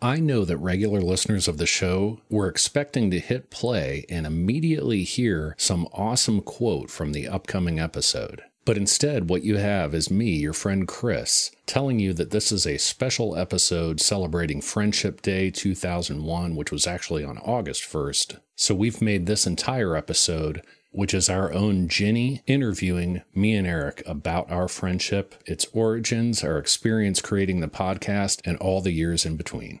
I know that regular listeners of the show were expecting to hit play and immediately hear some awesome quote from the upcoming episode. But instead, what you have is me, your friend Chris, telling you that this is a special episode celebrating Friendship Day 2001, which was actually on August 1st. So we've made this entire episode, which is our own Ginny interviewing me and Eric about our friendship, its origins, our experience creating the podcast, and all the years in between.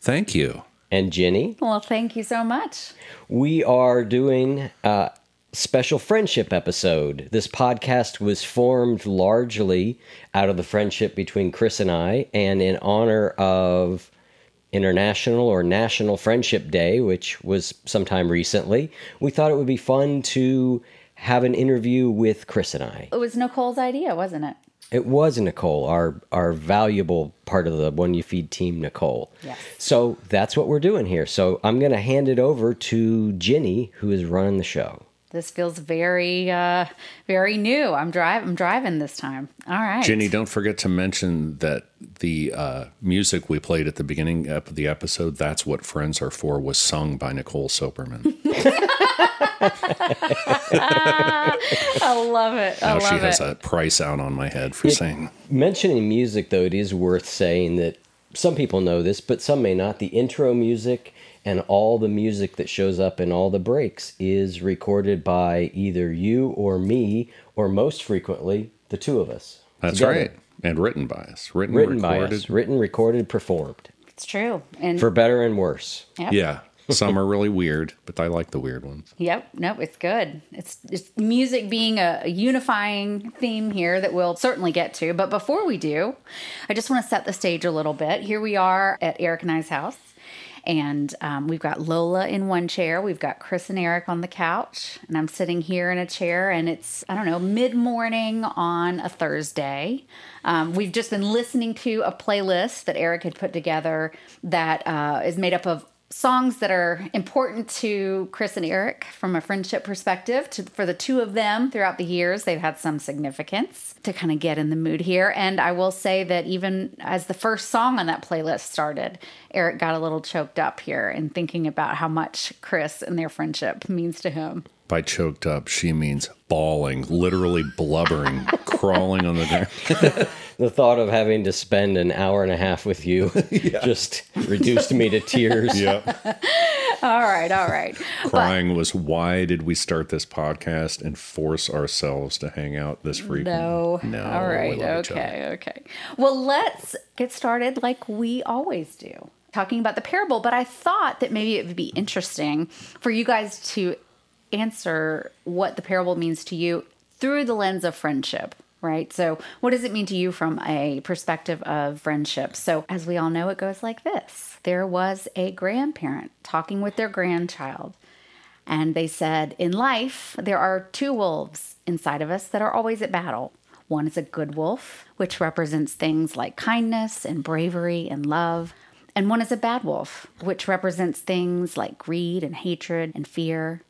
Thank you. And Ginny. Well, thank you so much. We are doing a special friendship episode. This podcast was formed largely out of the friendship between Chris and I, and in honor of International or National Friendship Day, which was sometime recently, we thought it would be fun to have an interview with Chris and I. It was Nicole's idea, wasn't it? It was Nicole, our our valuable part of the One You Feed team, Nicole. Yes. So that's what we're doing here. So I'm going to hand it over to Ginny, who is running the show. This feels very, uh, very new. I'm driving. I'm driving this time. All right, Ginny, don't forget to mention that the uh, music we played at the beginning of the episode, That's What Friends Are For, was sung by Nicole Soperman. I love it. I now love she has it. a price out on my head for saying, Mentioning music, though, it is worth saying that some people know this, but some may not. The intro music and all the music that shows up in all the breaks is recorded by either you or me, or most frequently, the two of us. That's together. right. And written by us. Written, Written by recorded. us, written, recorded, performed, It's true. And for better and worse. yep. Yeah. Some are really weird, but I like the weird ones. Yep. No, it's good. It's, it's music being a, a unifying theme here that we'll certainly get to. But before we do, I just want to set the stage a little bit. Here we are at Eric and I's house. And um, we've got Lola in one chair. We've got Chris and Eric on the couch. And I'm sitting here in a chair. And it's, I don't know, mid morning on a Thursday. Um, we've just been listening to a playlist that Eric had put together that uh, is made up of songs that are important to Chris and Eric from a friendship perspective. To, for the two of them throughout the years, they've had some significance to kind of get in the mood here. And I will say that even as the first song on that playlist started, Eric got a little choked up here in thinking about how much Chris and their friendship means to him. By choked up, she means bawling, literally blubbering, crawling on the ground. The thought of having to spend an hour and a half with you just reduced me to tears. yeah. all right, all right. Crying was why did we start this podcast and force ourselves to hang out this frequently? No. no. All we right. love each other. Okay. Okay. Well, let's get started like we always do, talking about the parable. But I thought that maybe it would be interesting for you guys to answer what the parable means to you through the lens of friendship. Right. So, what does it mean to you from a perspective of friendship? So, as we all know, it goes like this there was a grandparent talking with their grandchild. And they said, In life, there are two wolves inside of us that are always at battle. One is a good wolf, which represents things like kindness and bravery and love. And one is a bad wolf, which represents things like greed and hatred and fear.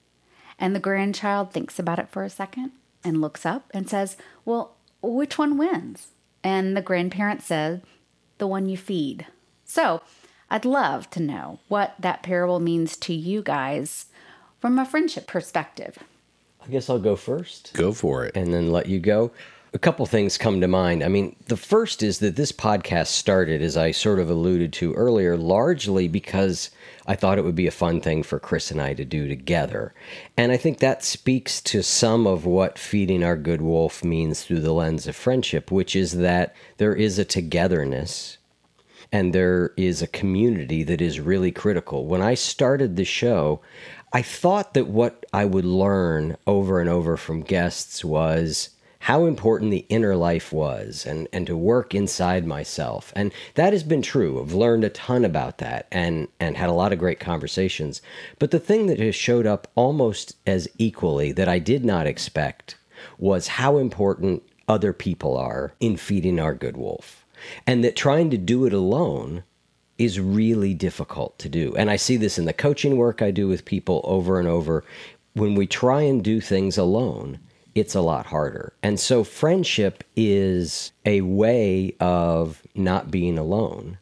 And the grandchild thinks about it for a second and looks up and says, Well, which one wins? And the grandparent said, The one you feed. So I'd love to know what that parable means to you guys from a friendship perspective. I guess I'll go first Go for it. and then let you go. A couple things come to mind. I mean, the first is that this podcast started, as I sort of alluded to earlier, largely because I thought it would be a fun thing for Chris and I to do together. And I think that speaks to some of what feeding our good wolf means through the lens of friendship, which is that there is a togetherness and there is a community that is really critical. When I started the show, I thought that what I would learn over and over from guests was how important the inner life was and, and to work inside myself. And that has been true. I've learned a ton about that and, and had a lot of great conversations. But the thing that has showed up almost as equally that I did not expect was how important other people are in feeding our good wolf. And that trying to do it alone is really difficult to do. And I see this in the coaching work I do with people over and over. When we try and do things alone, it's a lot harder. And so friendship is a way of not being alone.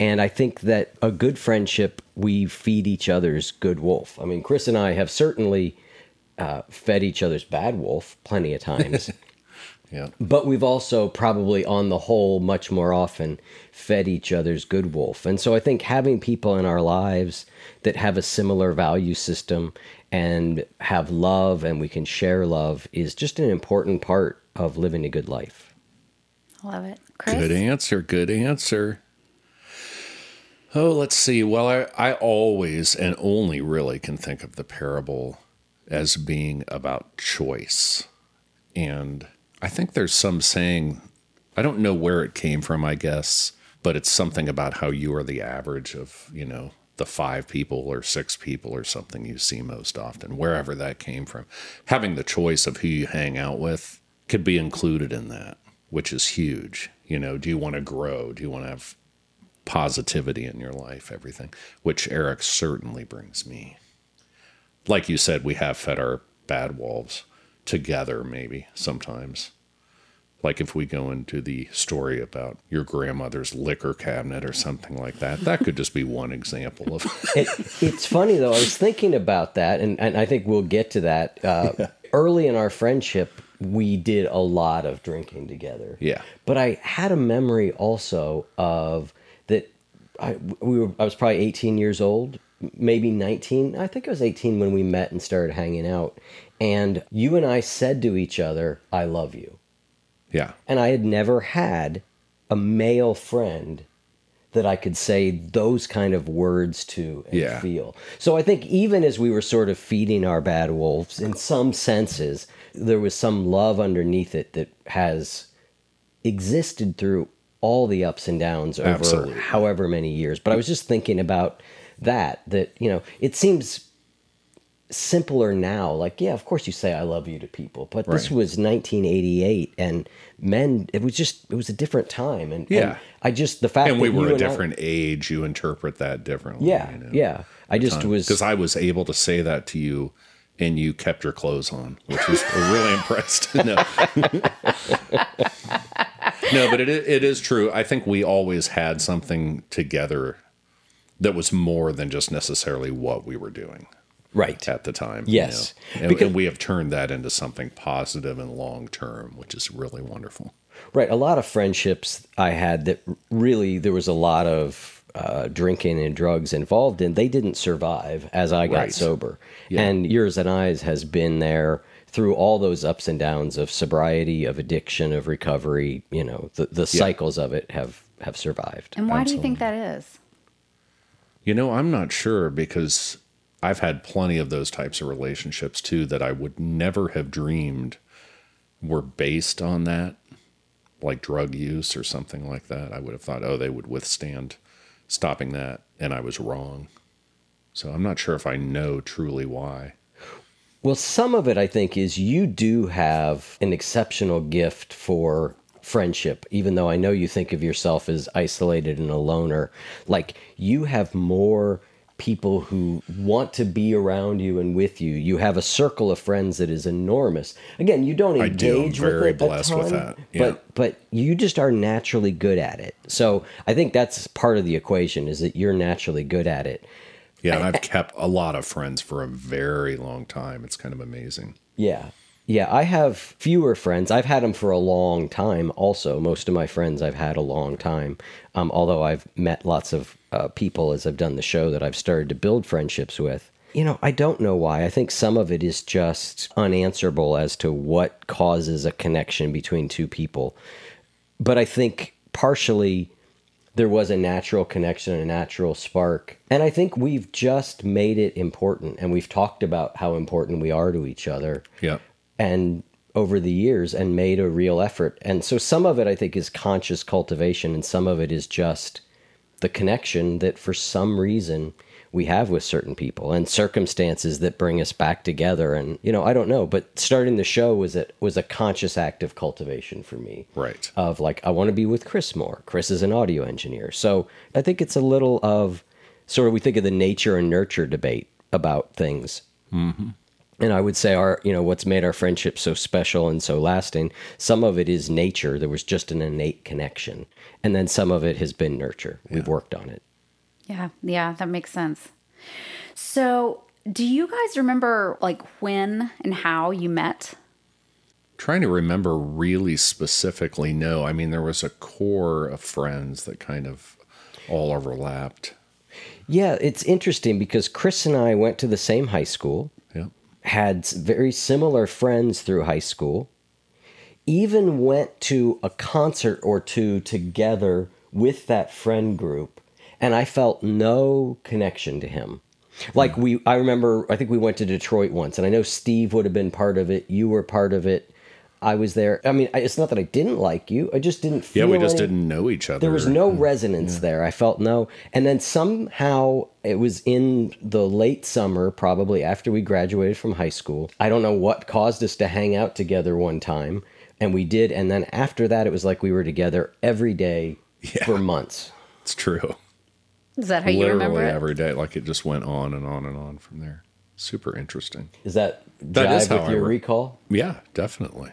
And I think that a good friendship, we feed each other's good wolf. I mean, Chris and I have certainly uh, fed each other's bad wolf plenty of times. Yeah. but we've also probably on the whole much more often fed each other's good wolf and so i think having people in our lives that have a similar value system and have love and we can share love is just an important part of living a good life I Love it. Chris? Good answer. Good answer. Oh, let's see. Well, I, I always and only really can think of the parable as being about choice. And I think there's some saying, I don't know where it came from, I guess, but it's something about how you are the average of, you know, the five people or six people or something you see most often, wherever that came from. Having the choice of who you hang out with could be included in that, which is huge. You know, do you want to grow? Do you want to have positivity in your life? Everything, which Eric certainly brings me. Like you said, we have fed our bad wolves together, maybe sometimes. Like if we go into the story about your grandmother's liquor cabinet or something like that, that could just be one example of. it, it's funny though. I was thinking about that and, and i think we'll get to that. Uh, early in our friendship we did a lot of drinking together. Yeah. but i had a memory also of that I, we were, I was probably 18 years old maybe 19 i think i was 18 when we met and started hanging out. And you and i said to each other i love you yeah. and I had never had a male friend that I could say those kind of words to and Yeah. feel. So I think even as we were sort of feeding our bad wolves, in some senses, there was some love underneath it that has existed through all the ups and downs over Absolutely. however many years. But I was just thinking about that, that, you know, it seems simpler now. Like, yeah, of course you say I love you to people, but this was 1988 and men, it was just, it was a different time. And, and Yeah. I just, the fact And we were a and I- different age. You interpret that differently. yeah, you know, yeah. I just was, because I was able to say that to you, and you kept your clothes on, which was really impressed. no, no, but it it is true. I think we always had something together that was more than just necessarily what we were doing right. at the time. Yes. you know? and, Because- and we have turned that into something positive and long term, which is really wonderful. Right. A lot of friendships I had that really there was a lot of uh, drinking and drugs involved in, they didn't survive as I got Right. sober. Yeah. And Yours and I's has been there through all those ups and downs of sobriety, of addiction, of recovery. You know, the, the cycles of it have, have survived. And why do you think that is? You know, I'm not sure because I've had plenty of those types of relationships too that I would never have dreamed were based on that, like drug use or something like that. I would have thought, oh, they would withstand stopping that. And I was wrong. So I'm not sure if I know truly why. Well, some of it, I think, is you do have an exceptional gift for friendship, even though I know you think of yourself as isolated and a loner. Like, you have more people who want to be around you and with you. You have a circle of friends that is enormous. Again, you don't I do. I'm engage very with it a blessed with ton, that. Yeah. but but you just are naturally good at it. So I think that's part of the equation is that you're naturally good at it. Yeah, and I've kept a lot of friends for a very long time. It's kind of amazing. Yeah. Yeah, I have fewer friends. I've had them for a long time also. Most of my friends I've had a long time. Um, although I've met lots of uh, people as I've done the show that I've started to build friendships with. You know, I don't know why. I think some of it is just unanswerable as to what causes a connection between two people. But I think partially there was a natural connection, a natural spark. And I think we've just made it important and we've talked about how important we are to each other Yeah. and over the years and made a real effort. And so some of it I think is conscious cultivation and some of it is just the connection that for some reason we have with certain people and circumstances that bring us back together and you know I don't know but starting the show was a was a conscious act of cultivation for me Right. of like I want to be with Chris more. Chris is an audio engineer. So I think it's a little of sort of we think of the nature and nurture debate about things. Mm-hmm. And I would say our, you know, what's made our friendship so special and so lasting, some of it is nature. There was just an innate connection. And then some of it has been nurture. We've worked on it. Yeah, yeah, that makes sense. So, do you guys remember like when and how you met? Trying to remember really specifically, no. I mean, there was a core of friends that kind of all overlapped. Yeah, it's interesting because Chris and I went to the same high school. Yeah. had very similar friends through high school, even went to a concert or two together with that friend group, and I felt no connection to him. Like we, I remember, I think we went to Detroit once, and I know Steve would have been part of it. You were part of it. I was there. I mean, I- it's not that I didn't like you. I just didn't Yeah, we just any- didn't know each other. there was no resonance there. I felt no. And then somehow it was in the late summer, probably after we graduated from high school. I don't know what caused us to hang out together one time. And we did. And then after that, it was like we were together every day for months. It's true. Is that how you remember Literally it? every day. Like it just went on and on and on from there. Super interesting. Is that That jive is how with I your re- recall? Yeah, definitely.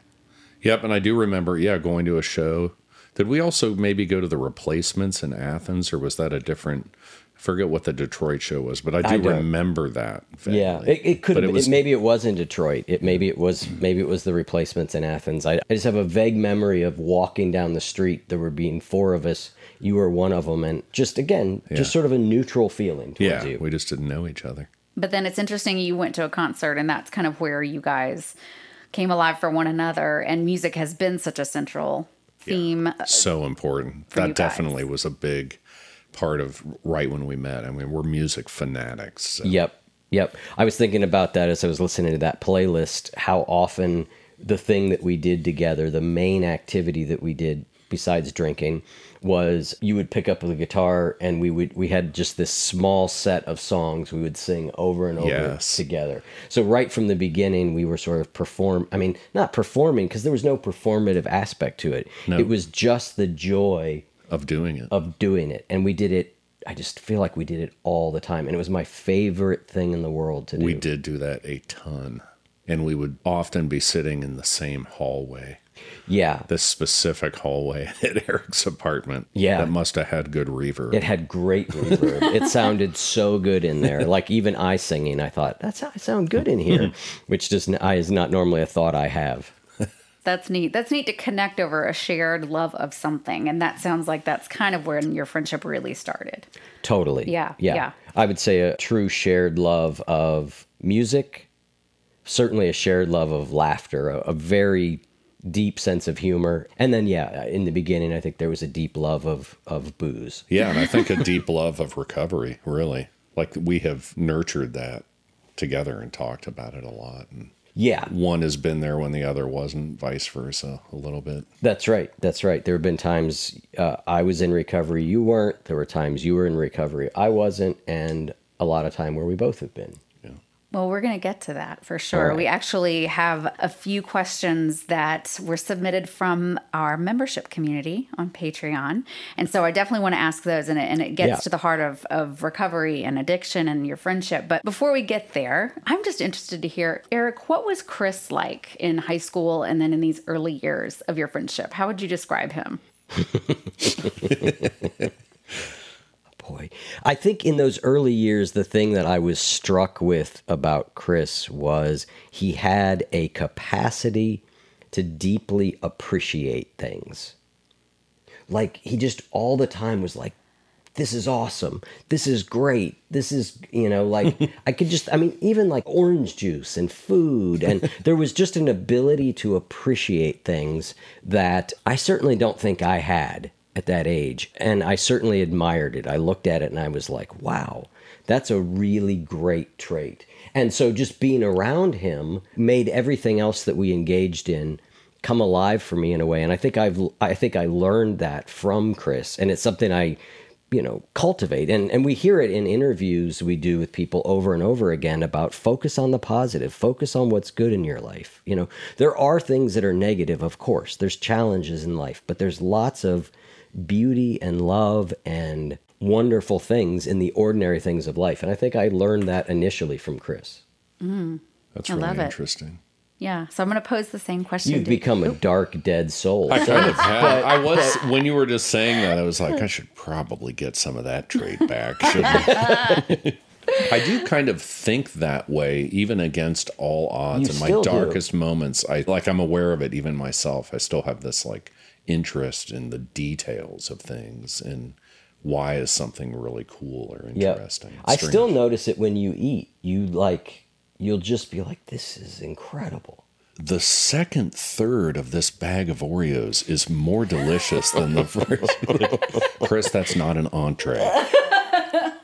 Yep, and I do remember, yeah, going to a show. Did we also maybe go to the replacements in Athens, or was that a different? I forget what the Detroit show was, but I do I remember that. Yeah, it, it could But have it been. was- maybe it was in Detroit. It maybe it was maybe it was the replacements in Athens. I, I just have a vague memory of walking down the street. There were being four of us. You were one of them, and just again, just sort of a neutral feeling towards Yeah, you. we just didn't know each other. But then it's interesting you went to a concert and that's kind of where you guys came alive for one another and music has been such a central theme. So important. Uh, for you That guys. definitely was a big part of right when we met. I mean, we're music fanatics. so- Yep. Yep. I was thinking about that as I was listening to that playlist, how often the thing that we did together, the main activity that we did besides drinking was you would pick up the guitar and we would we had just this small set of songs we would sing over and over Yes. together. So right from the beginning we were sort of perform I mean not performing because there was no performative aspect to it. No. It was just the joy Of doing it. of doing it and we did it I just feel like we did it all the time and it was my favorite thing in the world to do. We did do that a ton. And we would often be sitting in the same hallway, Yeah. this specific hallway at Eric's apartment. Yeah. That must have had good reverb. It had great reverb. it sounded so good in there. Like even I singing, I thought that's how I sound good in here, which I is not normally a thought I have. That's neat. That's neat to connect over a shared love of something. And that sounds like that's kind of when your friendship really started. Totally. Yeah, Yeah. yeah. I would say a true shared love of music, certainly a shared love of laughter, a, a very deep sense of humor. And then, yeah, in the beginning, I think there was a deep love of, of booze. Yeah, and I think a deep love of recovery, really. Like we have nurtured that together and talked about it a lot. And Yeah. one has been there when the other wasn't, vice versa, a little bit. That's right. That's right. There have been times uh, I was in recovery, you weren't. There were times you were in recovery, I wasn't. And a lot of time where we both have been. Well, we're going to get to that for sure. right. We actually have a few questions that were submitted from our membership community on Patreon. And so I definitely want to ask those, and it, and it gets Yeah. to the heart of, of recovery and addiction and your friendship. But before we get there, I'm just interested to hear, Eric, what was Chris like in high school and then in these early years of your friendship? How would you describe him? Boy, I think in those early years, the thing that I was struck with about Chris was he had a capacity to deeply appreciate things. Like he just all the time was like, this is awesome. This is great. This is, you know, like I could just, I mean, even like orange juice and food. And there was just an ability to appreciate things that I certainly don't think I had at that age. And I certainly admired it. I looked at it and I was like, wow, that's a really great trait. And so just being around him made everything else that we engaged in come alive for me in a way and i think i've i think i learned that from chris and it's something i you know cultivate and and we hear it in interviews we do with people over and over again about focus on the positive focus on what's good in your life you know there are things that are negative of course there's challenges in life but there's lots of beauty and love and wonderful things in the ordinary things of life and i think i learned that initially from chris mm. That's I really love it. interesting. Yeah. So I'm going to pose the same question. you've to- become a dark dead soul I kind of had. I was when you were just saying that. I was like, I should probably get some of that trade back. Shouldn't I? I do kind of think that way, even against all odds. You in my still do. darkest moments, I like. I'm aware of it, even myself. I still have this like interest in the details of things and why is something really cool or interesting. I still notice it when you eat. You like, you'll just be like, this is incredible. the second third of this bag of Oreos is more delicious than the first. Chris, that's not an entree.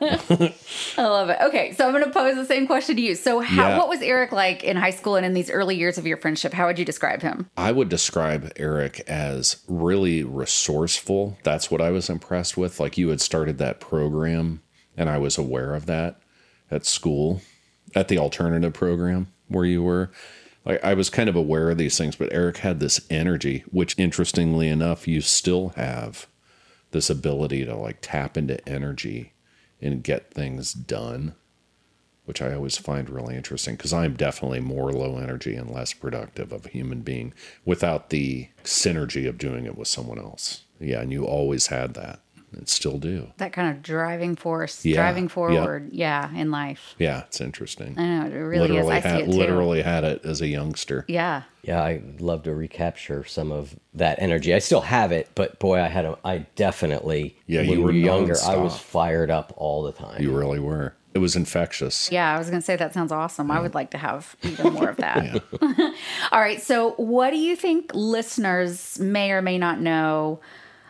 I love it. Okay, so I'm going to pose the same question to you. So, how, Yeah. what was Eric like in high school and in these early years of your friendship? How would you describe him? I would describe Eric as really resourceful. That's what I was impressed with. Like you had started that program, and I was aware of that at school, at the alternative program where you were. Like I was kind of aware of these things, but Eric had this energy, which interestingly enough, you still have this ability to like tap into energy and get things done which I always find really interesting because I'm definitely more low energy and less productive of a human being without the synergy of doing it with someone else. Yeah, and you always had that and still do. That kind of driving force, Yeah, driving yeah. forward, yeah, in life. Yeah, it's interesting. I know it really literally is. I had see it too. literally had it as a youngster. Yeah. Yeah, I'd love to recapture some of that energy. I still have it, but boy, I had a, I definitely, Yeah, when you we were younger, I was fired up all the time. You really were. It was infectious. Yeah, I was going to say that sounds awesome. I would like to have even more of that. All right. So, what do you think listeners may or may not know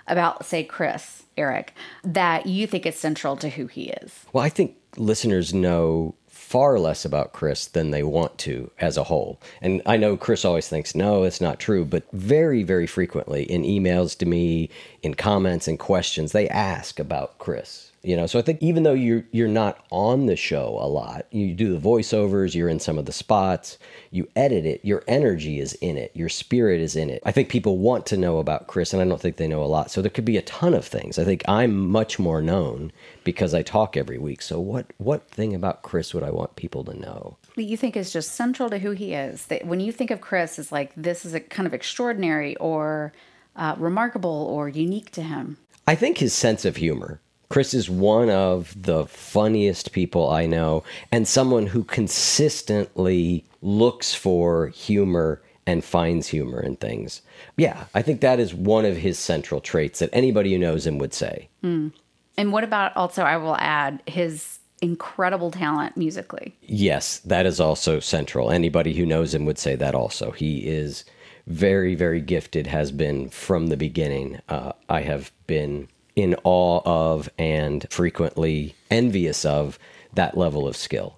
about, say, Chris, Eric, that you think is central to who he is? Well, I think listeners know far less about Chris than they want to as a whole. And I know Chris always thinks, no, it's not true, but very, very frequently in emails to me, in comments and questions, they ask about Chris. You know, so I think even though you're you're not on the show a lot, you do the voiceovers, you're in some of the spots, you edit it, your energy is in it, your spirit is in it. I think people want to know about Chris, and I don't think they know a lot. So there could be a ton of things. I think I'm much more known because I talk every week. So what what thing about Chris would I want people to know? you think is just central to who he is. That when you think of Chris as like this is a kind of extraordinary or uh, remarkable or unique to him. I think his sense of humor. Chris is one of the funniest people I know and someone who consistently looks for humor and finds humor in things. Yeah, I think that is one of his central traits that anybody who knows him would say. And what about also, I will add, his incredible talent musically? Yes, that is also central. Anybody who knows him would say that also. He is very, very gifted, has been from the beginning. Uh, I have been in awe of and frequently envious of that level of skill.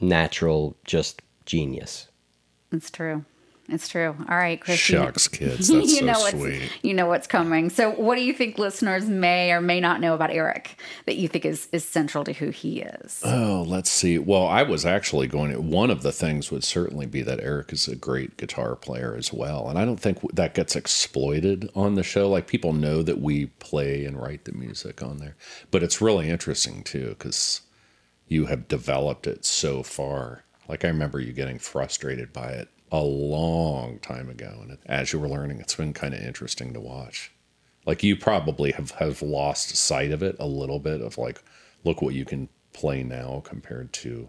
Natural, just genius. It's true. It's true. All right, Chris. you- Shucks, kids. That's you so know what's sweet. you know what's coming. So, what do you think listeners may or may not know about Eric that you think is is central to who he is? Oh, let's see. Well, I was actually going to, one of the things would certainly be that Eric is a great guitar player as well. And I don't think that gets exploited on the show. Like people know that we play and write the music on there. But it's really interesting too, because you have developed it so far. Like I remember you getting frustrated by it a long time ago. And as you were learning, it's been kind of interesting to watch. Like you probably have, have lost sight of it a little bit of like, look what you can play now compared to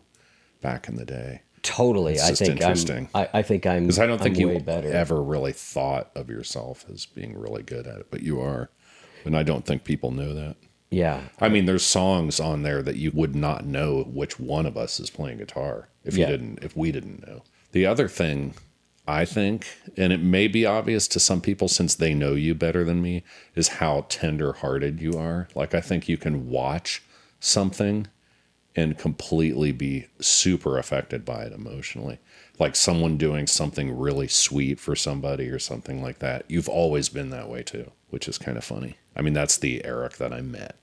back in the day. Totally. It's I think I'm interesting. I, I think I'm Because I don't think I'm you better. ever really thought of yourself as being really good at it, but you are. And I don't think people know that. Yeah. I mean, there's songs on there that you would not know which one of us is playing guitar if you didn't, if we didn't know. The other thing I think, and it may be obvious to some people since they know you better than me, is how tender hearted you are. Like, I think you can watch something and completely be super affected by it emotionally. Like someone doing something really sweet for somebody or something like that. You've always been that way too, which is kind of funny. I mean, that's the Eric that I met.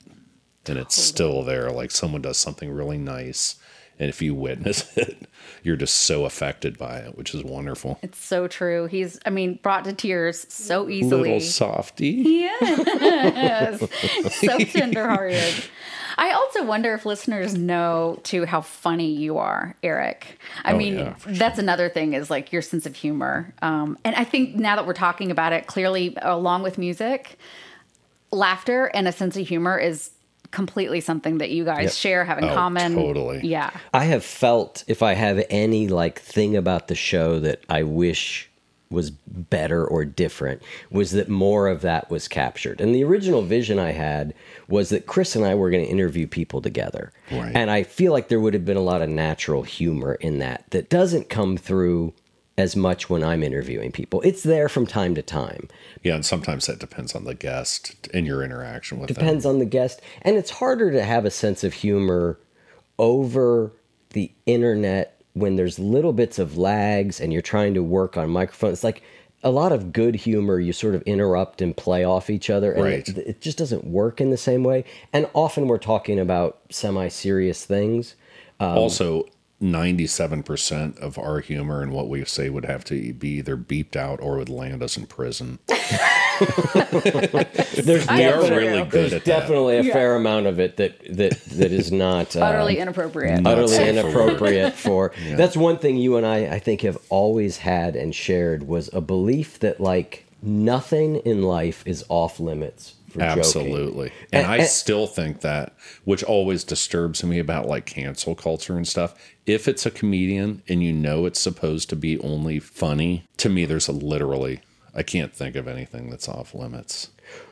And it's still there. Like someone does something really nice. And if you witness it, you're just so affected by it, which is wonderful. It's so true. He's, I mean, brought to tears so easily. Little softy. Yes. so tenderhearted. I also wonder if listeners know too how funny you are, Eric. I Oh, mean, yeah, that's another thing is like your sense of humor. Um, and I think now that we're talking about it, clearly, along with music, laughter and a sense of humor is completely something that you guys share, have in Oh, common. totally. Yeah. I have felt if I have any like thing about the show that I wish was better or different was that more of that was captured. And the original vision I had was that Chris and I were going to interview people together. Right. And I feel like there would have been a lot of natural humor in that that doesn't come through as much when I'm interviewing people. It's there from time to time. Yeah, and sometimes that depends on the guest and your interaction with them. Depends on the guest. And it's harder to have a sense of humor over the internet when there's little bits of lags and you're trying to work on microphones. It's like a lot of good humor, you sort of interrupt and play off each other. And Right. it, it just doesn't work in the same way. And often we're talking about semi serious things. Um, also, 97% of our humor and what we say would have to be either beeped out or would land us in prison. There's We are definitely, really good there's at that. definitely a fair amount of it that, that, that is not uh, Utterly inappropriate. Not utterly safe for inappropriate for that's one thing you and I I think have always had and shared was a belief that like nothing in life is off limits for joking. Absolutely. And And- I and- still think that, which always disturbs me about like cancel culture and stuff. If it's a comedian and you know it's supposed to be only funny, to me, there's a literally, I can't think of anything that's off limits.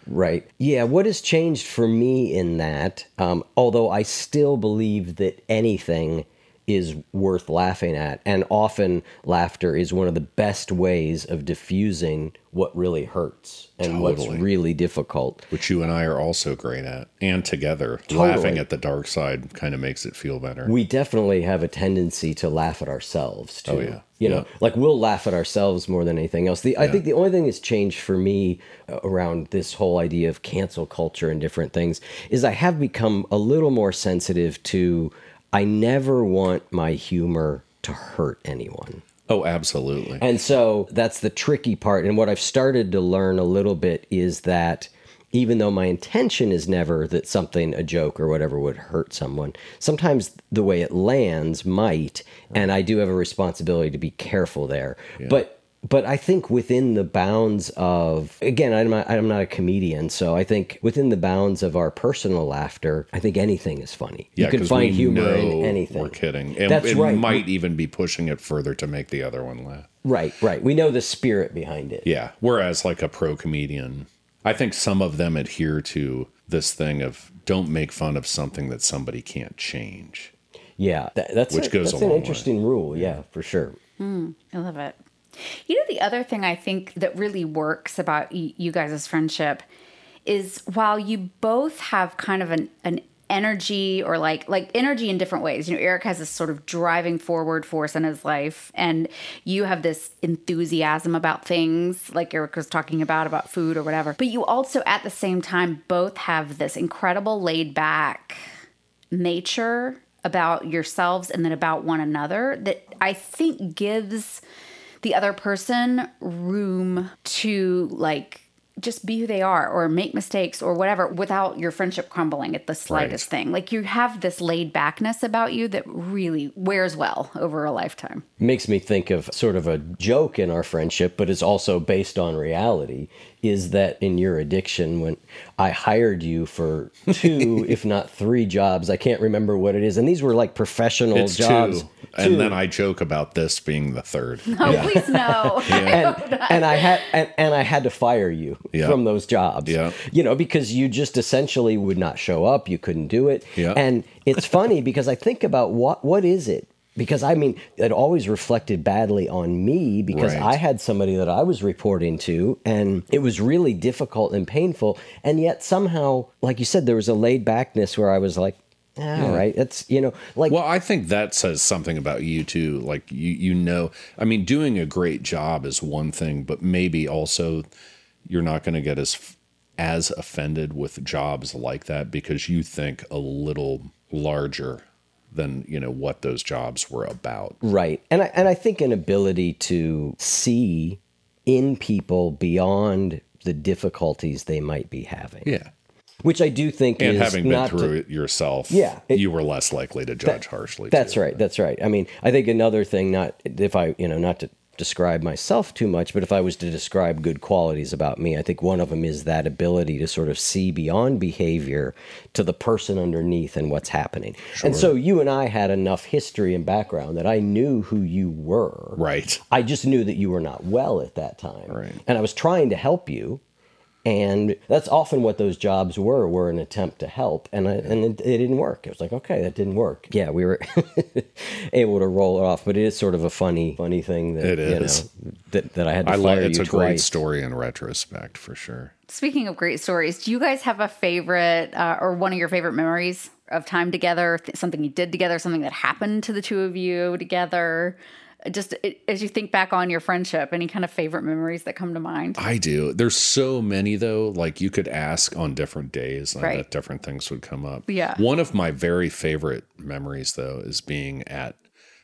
Right. Yeah. What has changed for me in that, um, although I still believe that anything is worth laughing at, and often laughter is one of the best ways of diffusing what really hurts and what's really difficult. Which you and I are also great at. And together, Totally. laughing at the dark side kind of makes it feel better. We definitely have a tendency to laugh at ourselves too. Oh, yeah. You know, Yeah. like we'll laugh at ourselves more than anything else. The I think the only thing that's changed for me uh, around this whole idea of cancel culture and different things is I have become a little more sensitive to I never want my humor to hurt anyone. oh, absolutely. And so that's the tricky part. And what I've started to learn a little bit is that even though my intention is never that something, a joke or whatever, would hurt someone, sometimes the way it lands might. And I do have a responsibility to be careful there. But but I think within the bounds of again, I'm not I'm not a comedian, so I think within the bounds of our personal laughter, I think anything is funny. yeah, you can 'cause find we humor know in anything. We're kidding. And That's it right. might even be pushing it further to make the other one laugh. Right, right. We know the spirit behind it. Yeah. Whereas like a pro comedian, I think some of them adhere to this thing of don't make fun of something that somebody can't change. Yeah, that, that's Which a- goes a that's an long way. interesting rule. Yeah, for sure. Hmm, I love it. You know, the other thing I think that really works about y- you guys' friendship is while you both have kind of an, an energy or like like energy in different ways. You know, Eric has this sort of driving forward force in his life, and you have this enthusiasm about things, like Eric was talking about about food or whatever. But you also, at the same time, both have this incredible laid back nature about yourselves and then about one another that I think gives the other person room to like just be who they are or make mistakes or whatever without your friendship crumbling at the slightest thing. Like you have this laid backness about you that really wears well over a lifetime. Makes me think of sort of a joke in our friendship, but it's also based on reality. Is that in your addiction, when I hired you for two, if not three jobs, I can't remember what it is, and these were like professional It's jobs. two. And then I joke about this being the third. Oh, please no. and, and I had and, and I had to fire you Yeah. from those jobs. Yeah. You know, because you just essentially would not show up. You couldn't do it. Yeah. And it's funny because I think about what what is it? Because I mean, it always reflected badly on me because Right. I had somebody that I was reporting to, and it was really difficult and painful. And yet somehow, like you said, there was a laid backness where I was like, "Ah, all right, it's you know, like Well, I think that says something about you too. Like you, you know, I mean, doing a great job is one thing, but maybe also you're not going to get as as offended with jobs like that because you think a little larger than you know what those jobs were about. Right. And I, and I think an ability to see in people beyond the difficulties they might be having, Yeah, which I do think and is having been not through to, it yourself, Yeah, it- you were less likely to judge harshly. That's too. right. That's right. I mean, I think another thing, not if I, you know, not to describe myself too much, but if I was to describe good qualities about me, I think one of them is that ability to sort of see beyond behavior to the person underneath and what's happening. And so you and I had enough history and background that I knew who you were. Right. I just knew that you were not well at that time. Right. And I was trying to help you. And that's often what those jobs were, were an attempt to help. And, I, and it, it didn't work. It was like, okay, that didn't work. Yeah, we were able to roll it off. But it is sort of a funny, funny thing that, It you know, that, that I had to I fire like it's you a great story in retrospect for sure. Speaking of great stories, do you guys have a favorite uh, or one of your favorite memories of time together? Th- something you did together, something that happened to the two of you together? Just as you think back on your friendship, any kind of favorite memories that come to mind? I do. There's so many though. Like you could ask on different days, and Right. that different things would come up. Yeah. One of my very favorite memories though is being at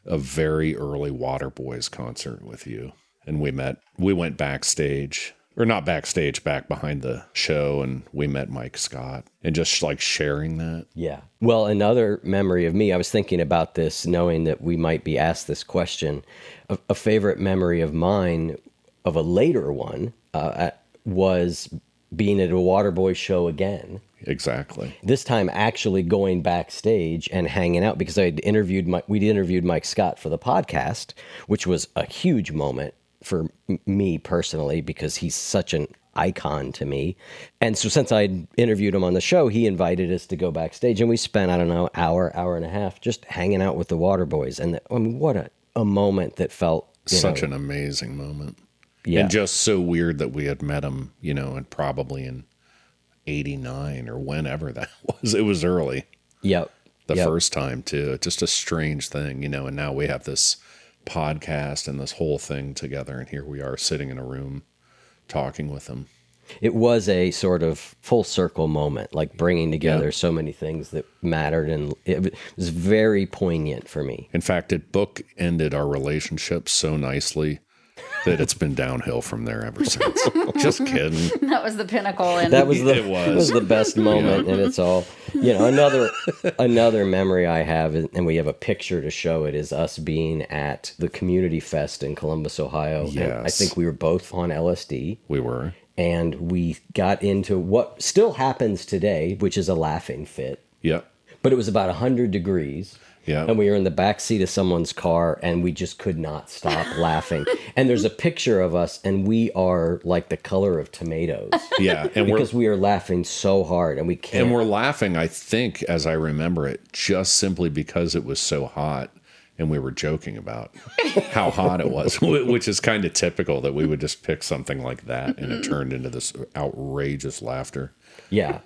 a very early Waterboys concert with you, and we met. We went backstage, or not backstage, back behind the show, and we met Mike Scott, and just like sharing that. Yeah. Well, another memory of me, I was thinking about this, knowing that we might be asked this question. A, a favorite memory of mine, of a later one, uh, was being at a Waterboy show again. Exactly. This time, actually going backstage and hanging out because I had interviewed my, we'd interviewed Mike Scott for the podcast, which was a huge moment for me personally because he's such an icon to me. And so since I'd interviewed him on the show, he invited us to go backstage and we spent, I don't know, hour, hour and a half just hanging out with the Waterboys. And I mean, um, what a, a moment that felt Such know, an amazing moment. yeah. And just so weird that we had met him, you know, and probably in 89 or whenever that was. It was early yep. the yep. first time, too. Just a strange thing, you know, and now we have this podcast and this whole thing together. And here we are sitting in a room talking with him. it was a sort of full circle moment, like bringing together so many things that mattered, and it was very poignant for me. In fact, it book ended our relationship so nicely that it's been downhill from there ever since. Just kidding. that was the pinnacle. And That was the It was. was the best moment, and it's all you know. Another another memory I have, and we have a picture to show it, is us being at the Community Fest in Columbus, Ohio. And I think we were both on LSD. We were. and we got into what still happens today, which is a laughing fit. Yep. But it was about 100 degrees. Yeah. And we were in the back seat of someone's car and we just could not stop laughing. And there's a picture of us and we are like the color of tomatoes. Yeah, and because we are laughing so hard and we can't. and we're laughing. I think, as I remember it, just simply because it was so hot, and we were joking about how hot it was, which is kind of typical that we would just pick something like that and it turned into this outrageous laughter. yeah.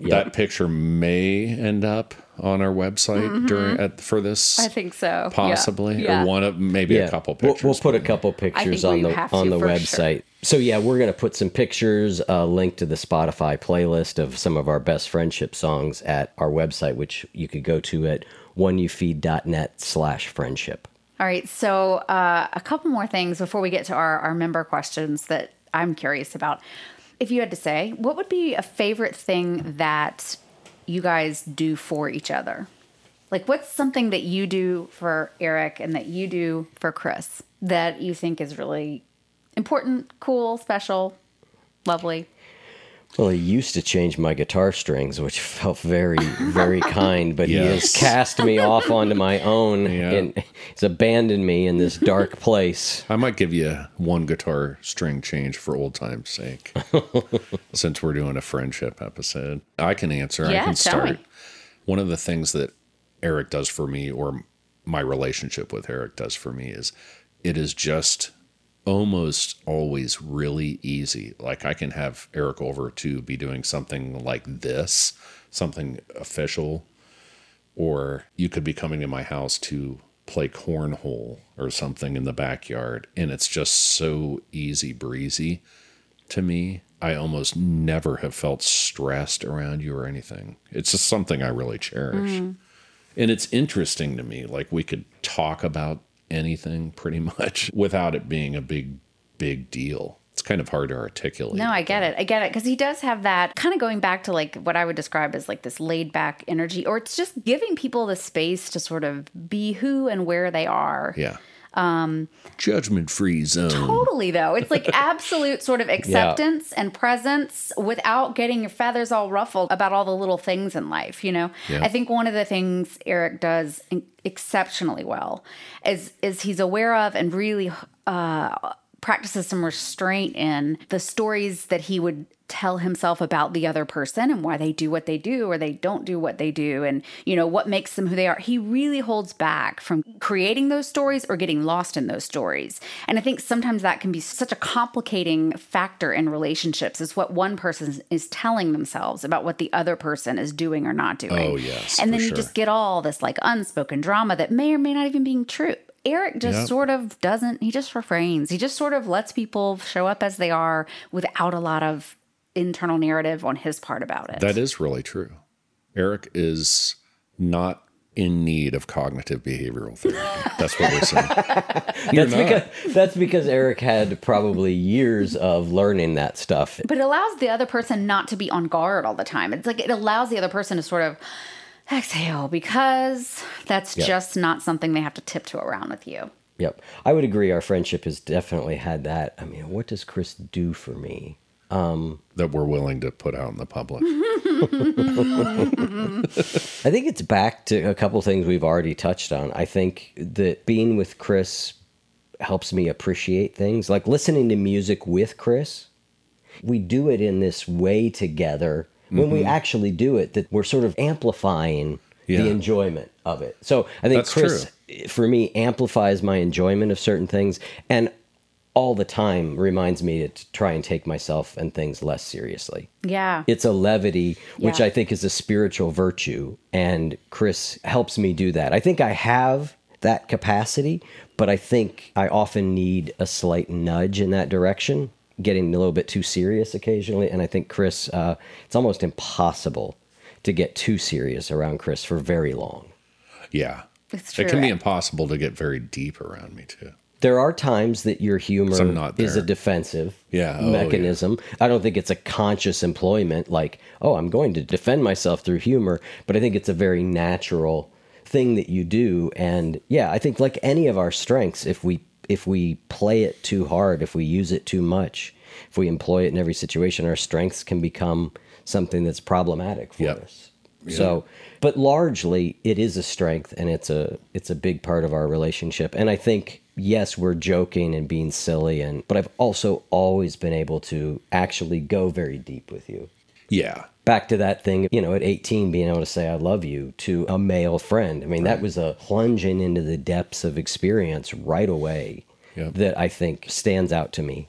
That picture may end up on our website during at, for this. Mm-hmm. I think so. Possibly, Yeah. or one of maybe a couple We'll- pictures. We'll, put a couple pictures on the on the for website. So yeah, we're gonna put some pictures, a link to the Spotify playlist of some of our best friendship songs at our website, which you could go to at oneyoufeed.net slash friendship. All right. So, uh, a couple more things before we get to our, our member questions that I'm curious about. If you had to say, what would be a favorite thing that you guys do for each other? Like, what's something that you do for Eric and that you do for Chris that you think is really important, cool, special, lovely? Well, he used to change my guitar strings, which felt very, very kind, but he has cast me off onto my own Yeah. and he's abandoned me in this dark place. I might give you one guitar string change for old time's sake, since we're doing a friendship episode. I can answer. Yeah, I can tell start. me. One of the things that Eric does for me, or my relationship with Eric does for me, is it is just almost always really easy. Like I can have Eric over to be doing something like this, something official, or you could be coming to my house to play cornhole or something in the backyard and it's just so easy breezy. To me i almost never have felt stressed around you or anything. It's just something i really cherish. Mm. And it's interesting to me like we could talk about anything pretty much without it being a big big deal it's kind of hard to articulate No, I get it. I get it. Because he does have that kind of going back to like what I would describe as like this laid back energy, or it's just giving people the space to sort of be who and where they are. yeah um judgment free zone Totally, though. It's like absolute sort of acceptance and presence without getting your feathers all ruffled about all the little things in life, you know? Yeah. I think one of the things Eric does in- exceptionally well is is he's aware of and really uh practices some restraint in the stories that he would tell himself about the other person and why they do what they do or they don't do what they do and you know what makes them who they are he really holds back from creating those stories or getting lost in those stories and i think sometimes that can be such a complicating factor in relationships is what one person is telling themselves about what the other person is doing or not doing Oh, yes, and then you sure. just get all this like unspoken drama that may or may not even be true Eric just Yep. sort of doesn't, he just refrains. He just sort of lets people show up as they are without a lot of internal narrative on his part about it. That is really true. Eric is not in need of cognitive behavioral therapy. That's what we're saying. That's because that's because Eric had probably years of learning that stuff. but it allows the other person not to be on guard all the time. It's like it allows the other person to sort of exhale because that's Yeah. just not something they have to tiptoe around with you. Yep. I would agree our friendship has definitely had that. I mean, what does Chris do for me? Um, that we're willing to put out in the public. I think it's back to a couple things we've already touched on. I think that being with Chris helps me appreciate things, like listening to music with Chris. We do it in this way together. When we mm-hmm. actually do it, that we're sort of amplifying Yeah. the enjoyment of it. So I think That's Chris, for me, amplifies my enjoyment of certain things, and all the time reminds me to try and take myself and things less seriously Yeah. it's a levity which Yeah. i think is a spiritual virtue and chris helps me do that i think i have that capacity but i think i often need a slight nudge in that direction getting a little bit too serious occasionally and i think chris uh, it's almost impossible to get too serious around chris for very long Yeah. It's true. It can be impossible to get very deep around me too. There are times that your humor is a defensive Yeah, oh, mechanism. I don't think it's a conscious employment like, oh, I'm going to defend myself through humor, but I think it's a very natural thing that you do and yeah, I think like any of our strengths if we if we play it too hard, if we use it too much, if we employ it in every situation, our strengths can become something that's problematic for Yep. us. So, but largely it is a strength and it's a it's a big part of our relationship. And I think yes, we're joking and being silly and but I've also always been able to actually go very deep with you. Yeah. Back to that thing, you know, at 18 being able to say I love you to a male friend. I mean, that was a plunging into the depths of experience right away Yep. that I think stands out to me.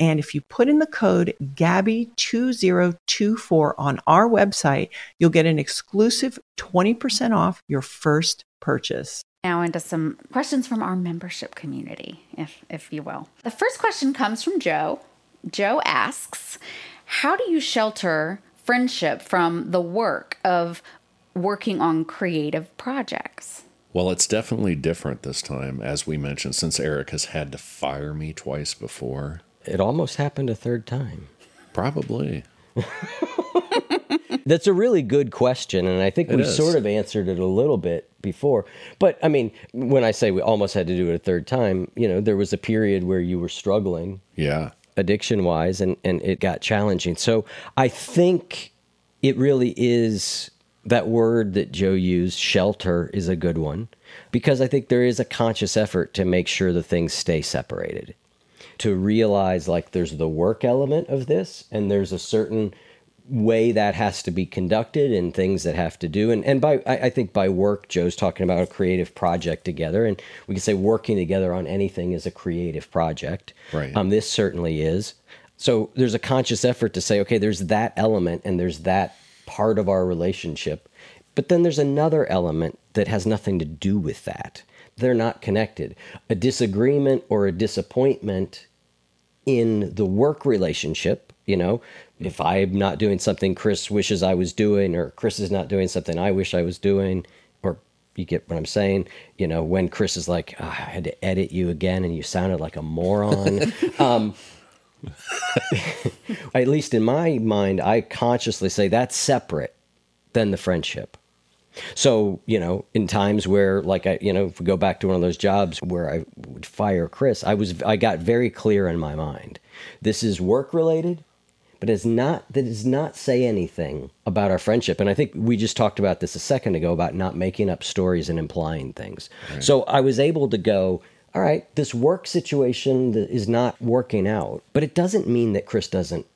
And if you put in the code GABBY2024 on our website, you'll get an exclusive 20% off your first purchase. Now into some questions from our membership community, if if you will. The first question comes from Joe. Joe asks, "How do you shelter friendship from the work of working on creative projects?" Well, it's definitely different this time, as we mentioned, since Eric has had to fire me twice before. It almost happened a third time. Probably. That's a really good question, and I think It we is. sort of answered it a little bit before. But I mean, when I say we almost had to do it a third time, you know, there was a period where you were struggling Yeah. addiction wise and, and it got challenging. So I think it really is that word that Joe used, shelter, is a good one because I think there is a conscious effort to make sure the things stay separated. To realize like there's the work element of this and there's a certain way that has to be conducted and things that have to do. And, and by I, I think by work joe's talking about a creative project together and we can say working together on anything is a creative project. Right. um, this certainly is. So there's a conscious effort to say okay there's that element and there's that part of our relationship but then there's another element that has nothing to do with that. They're not connected. A disagreement or a disappointment in the work relationship, you know, if I'm not doing something Chris wishes I was doing, or Chris is not doing something I wish I was doing, or you get what I'm saying, you know, when Chris is like, "Ah, I had to edit you again and you sounded like a moron. um, at least in my mind, I consciously say that's separate than the friendship. So, you know, in times where like I, you know, if we go back to one of those jobs where I would fire Chris, I was I got very clear in my mind. This is work related, but it's not that does not say anything about our friendship. And I think we just talked about this a second ago about not making up stories and implying things. So I was able to go, all right, this work situation is not working out, but it doesn't mean that Chris doesn't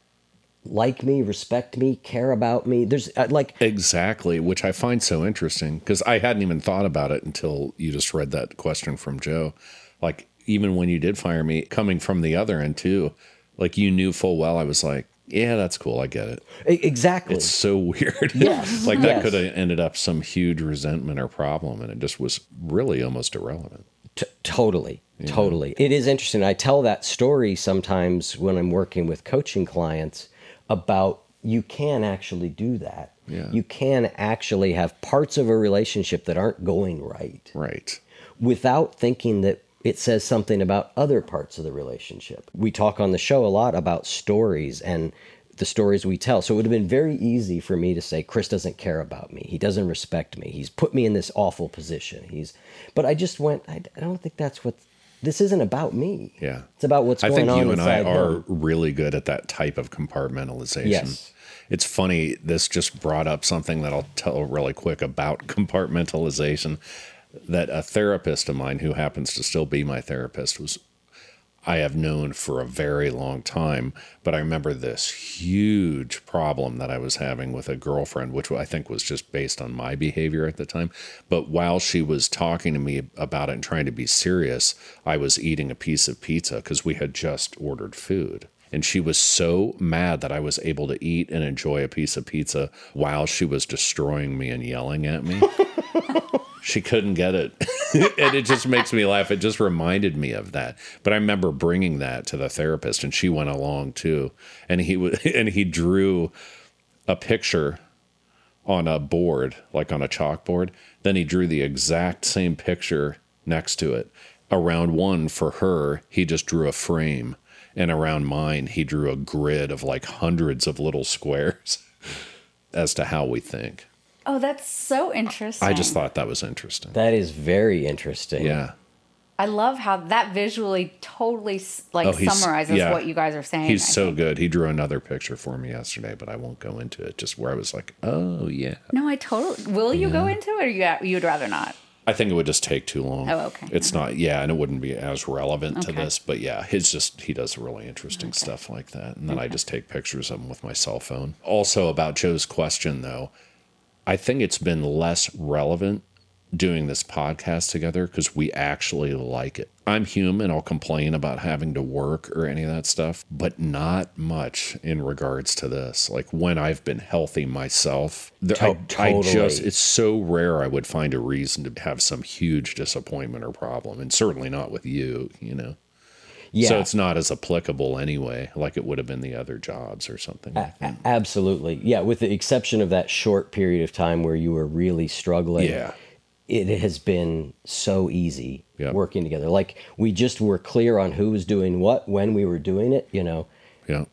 like me, respect me, care about me. There's uh, like Exactly, which I find so interesting because I hadn't even thought about it until you just read that question from Joe. Like, even when you did fire me, coming from the other end too, like you knew full well, I was like, Yeah, that's cool. I get it. Exactly. It's so weird. Yes, like that yes. could have ended up some huge resentment or problem, and it just was really almost irrelevant. T- totally, totally. It is interesting. I tell that story sometimes when I'm working with coaching clients about you can actually do that. Yeah. You can actually have parts of a relationship that aren't going right Right. without thinking that it says something about other parts of the relationship. We talk on the show a lot about stories and the stories we tell. So it would have been very easy for me to say Chris doesn't care about me. He doesn't respect me. He's put me in this awful position. He's but I just went I, I don't think that's what this isn't about me. Yeah. It's about what's I going think on you and I are him. really good at that type of compartmentalization. Yes. It's funny, this just brought up something that I'll tell really quick about compartmentalization. That a therapist of mine who happens to still be my therapist was I have known for a very long time, but I remember this huge problem that I was having with a girlfriend, which I think was just based on my behavior at the time. But while she was talking to me about it and trying to be serious, I was eating a piece of pizza because we had just ordered food. And she was so mad that I was able to eat and enjoy a piece of pizza while she was destroying me and yelling at me. she couldn't get it. and it just makes me laugh. It just reminded me of that. But I remember bringing that to the therapist and she went along too. And he would and he drew a picture on a board, like on a chalkboard. Then he drew the exact same picture next to it. Around one for her, he just drew a frame. And around mine, he drew a grid of like hundreds of little squares as to how we think. Oh, that's so interesting. I just thought that was interesting. That is very interesting. Yeah. I love how that visually totally like Oh, summarizes yeah. what you guys are saying. He's I so think. good. He drew another picture for me yesterday, but I won't go into it. Just where I was like, oh yeah. No, I totally. Will you go into it, or you you'd rather not? I think it would just take too long. Oh, okay. It's not, yeah, and it wouldn't be as relevant to this, but yeah, his just, he does really interesting stuff like that. And then I just take pictures of him with my cell phone. Also, about Joe's question, though, I think it's been less relevant doing this podcast together because we actually like it. I'm human. I'll complain about having to work or any of that stuff, but not much in regards to this. Like when I've been healthy myself, there, I, To- I just, it's so rare I would find a reason to have some huge disappointment or problem, and certainly not with you, you know. Yeah. So it's not as applicable anyway, like it would have been the other jobs or something. like that. Absolutely. Yeah, with the exception of that short period of time where you were really struggling. Yeah. It has been so easy Yeah. working together. Like we just were clear on who was doing what when we were doing it, you know. Yeah.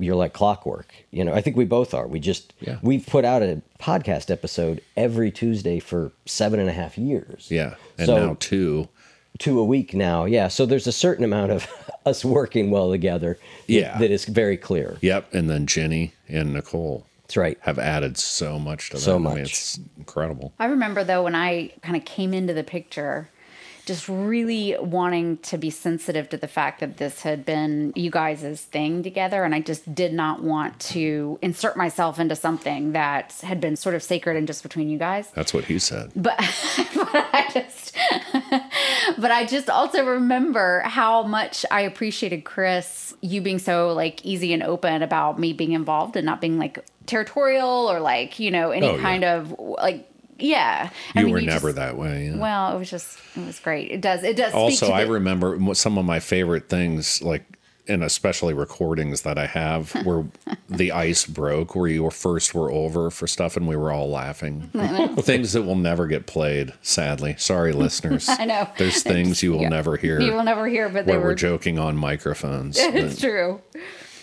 You're like clockwork. You know, I think we both are. We just Yeah. we've put out a podcast episode every Tuesday for seven and a half years. Yeah. And So- now, too, Two a week now. Yeah. So there's a certain amount of us working well together Yeah. that is very clear. yep. And then Ginny and Nicole That's right. have added so much to that. So I mean, much. it's incredible. I remember though when I kind of came into the picture, just really wanting to be sensitive to the fact that this had been you guys' thing together. And I just did not want to insert myself into something that had been sort of sacred and just between you guys. That's what he said. but, but I just but I just also remember how much I appreciated Chris you being so like easy and open about me being involved and not being like territorial or like you know any Oh, yeah. kind of like yeah You were never that way. Yeah. well it was just it was great it does it does speak also i the- remember some of my favorite things like and especially recordings that i have where the ice broke where you were first were over for stuff and we were all laughing things that will never get played sadly sorry listeners I know. there's things you will Yeah. never hear you will never hear but they where were we're joking on microphones it's true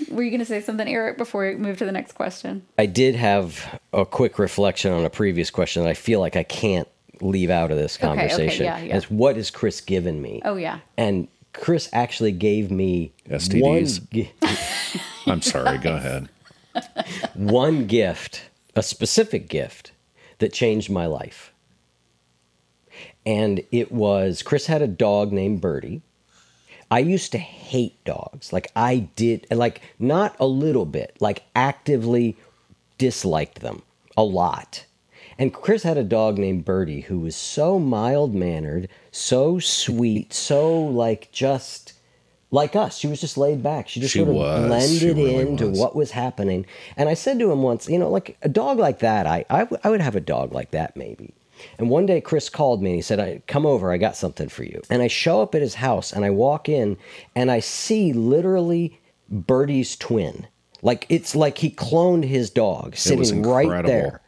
were you going to say something Eric before we move to the next question I did have a quick reflection on a previous question that I feel like I can't leave out of this conversation. Okay, okay, conversation. yeah, yeah. Is what has Chris given me? oh yeah And Chris actually gave me STDs. one gi- i'm sorry go ahead one gift, a specific gift that changed my life. And it was Chris had a dog named Birdie. I used to hate dogs. Like I did like not a little bit, like actively disliked them a lot. And Chris had a dog named Birdie who was so mild mannered, so sweet, so like just like us. She was just laid back. She just She sort of was. blended really into was. what was happening. And I said to him once, you know, like a dog like that, I, I, w- I would have a dog like that maybe. And one day Chris called me and he said, I, Come over, I got something for you. And I show up at his house and I walk in and I see literally Birdie's twin. Like it's like he cloned his dog sitting right there.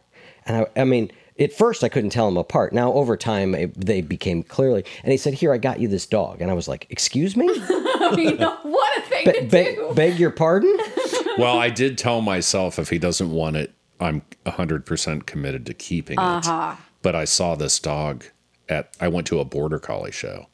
And I, I mean, at first I couldn't tell them apart. Now over time it, they became clearly. And he said, "Here, I got you this dog." And I was like, "Excuse me? you know, what a thing Be- to be- do. beg your pardon?" Well, I did tell myself if he doesn't want it, I'm 100% committed to keeping Uh-huh. it. But I saw this dog at, I went to a border collie show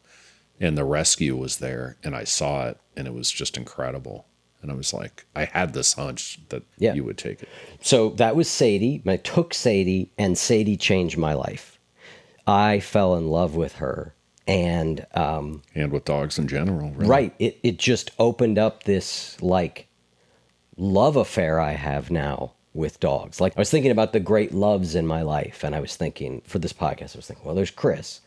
and the rescue was there and I saw it and it was just incredible. And I was like, I had this hunch that Yeah. you would take it. So that was Sadie. I took Sadie, and Sadie changed my life. I fell in love with her, and um, And with dogs in general, really. right, it it just opened up this like love affair I have now with dogs. Like I was thinking about the great loves in my life, and I was thinking for this podcast, I was thinking, well, there's Chris,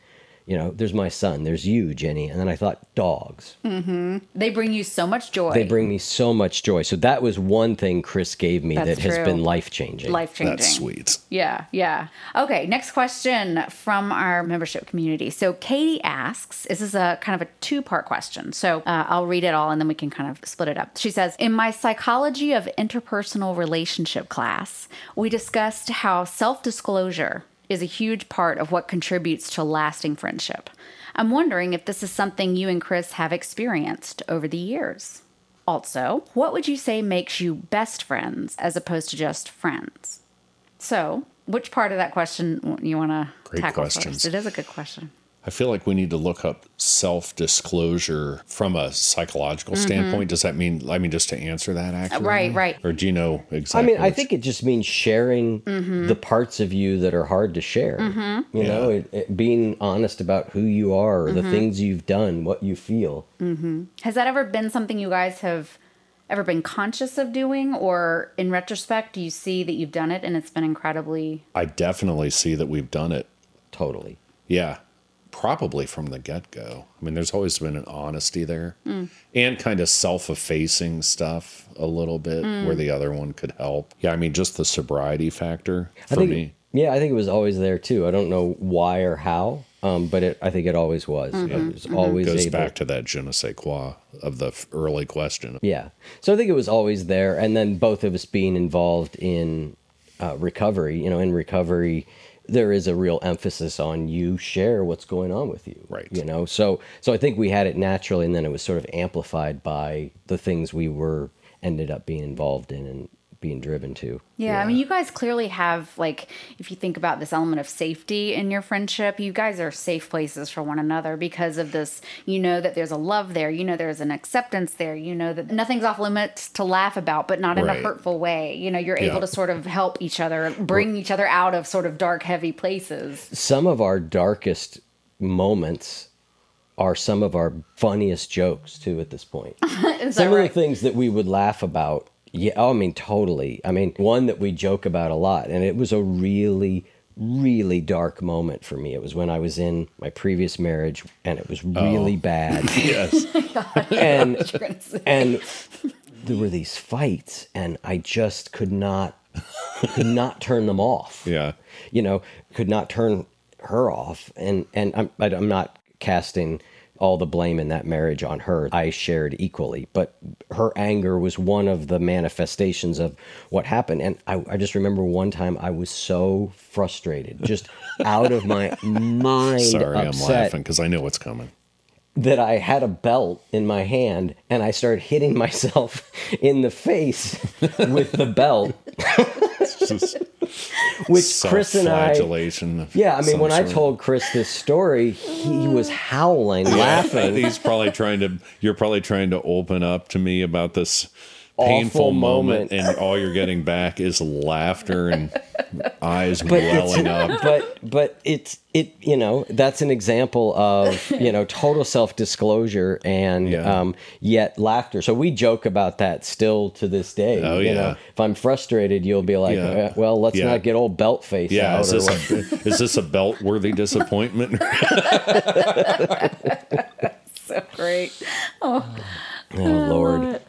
you know, there's my son, there's you, Ginny, and then I thought dogs. Mm-hmm. They bring you so much joy. They bring me so much joy. So that was one thing Chris gave me That's that has been life changing. life changing. That's sweet. Yeah, yeah. Okay, next question from our membership community. So Katie asks, this is a kind of a two part question. So uh, I'll read it all and then we can kind of split it up. She says, In my psychology of interpersonal relationship class, we discussed how self disclosure is a huge part of what contributes to lasting friendship. I'm wondering if this is something you and Chris have experienced over the years. Also, what would you say makes you best friends as opposed to just friends? So, which part of that question you want to Great tackle questions. first? It is a good question. I feel like we need to look up self disclosure from a psychological mm-hmm. standpoint. Does that mean, I mean, just to answer that uh, accurately? right, right. Or do you know exactly? I mean, I think it just means sharing mm-hmm. the parts of you that are hard to share. Mm-hmm. You know, it, it, being honest about who you are, or the things you've done, what you feel. Has that ever been something you guys have ever been conscious of doing, or in retrospect, do you see that you've done it and it's been incredibly? I definitely see that we've done it. Totally. Yeah, probably from the get go. I mean, there's always been an honesty there and kind of self effacing stuff a little bit where the other one could help. Yeah, I mean, just the sobriety factor I for think, me. Yeah, I think it was always there too. I don't know why or how, um, but it, I think it always was. It was always Goes able. back to that je ne sais quoi of the f- early question. Yeah. So I think it was always there. And then both of us being involved in uh, recovery, you know, in recovery, there is a real emphasis on you share what's going on with you. Right. You know, so, so I think we had it naturally and then it was sort of amplified by the things we were ended up being involved in and being driven to. Yeah, I mean, you guys clearly have, like, if you think about this element of safety in your friendship, you guys are safe places for one another because of this. You know that there's a love there. You know there's an acceptance there. You know that nothing's off limits to laugh about, but not in a hurtful way. You know, you're Yeah. able to sort of help each other, bring each other out of sort of dark, heavy places. Some of our darkest moments are some of our funniest jokes too at this point. Some that of the things that we would laugh about yeah oh, i mean totally i mean one that we joke about a lot and it was a really really dark moment for me it was when i was in my previous marriage and it was oh. really bad Yes. Oh and You're gonna say. and there were these fights and i just could not could not turn them off yeah. you know, could not turn her off. And and I'm I'm not casting all the blame in that marriage on her. I shared equally, but her anger was one of the manifestations of what happened. And I, I just remember one time I was so frustrated, just out of my mind, Sorry, I'm laughing because I know what's coming. that I had a belt in my hand and I started hitting myself in the face with the belt, which Chris and I Yeah, I mean, when I told Chris this story, he was howling, laughing. he's probably trying to. You're probably trying to open up to me about this painful moment, moment. and all you're getting back is laughter and eyes But it's, welling up. but but it's it you know that's an example of you know total self disclosure and Yeah. um, yet laughter. So we joke about that still to this day. Oh, you yeah. know, if I'm frustrated, you'll be like, Yeah. "Uh, well, let's Yeah. not get old belt face Yeah, out. is this a, is this a belt worthy disappointment? so great. Oh, Oh, Lord.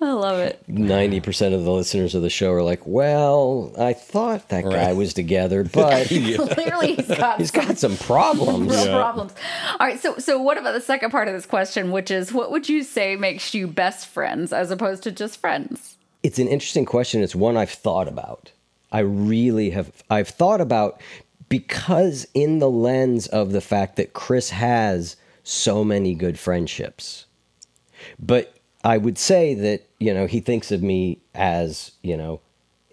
I love it. 90% of the listeners of the show are like, well, I thought that guy was together, but Clearly, he's got he's got some problems. real problems. All right, so so what about the second part of this question, which is what would you say makes you best friends as opposed to just friends? It's an interesting question. It's one I've thought about. I really have. I've thought about because, in the lens of the fact that Chris has so many good friendships, but I would say that you know he thinks of me as you know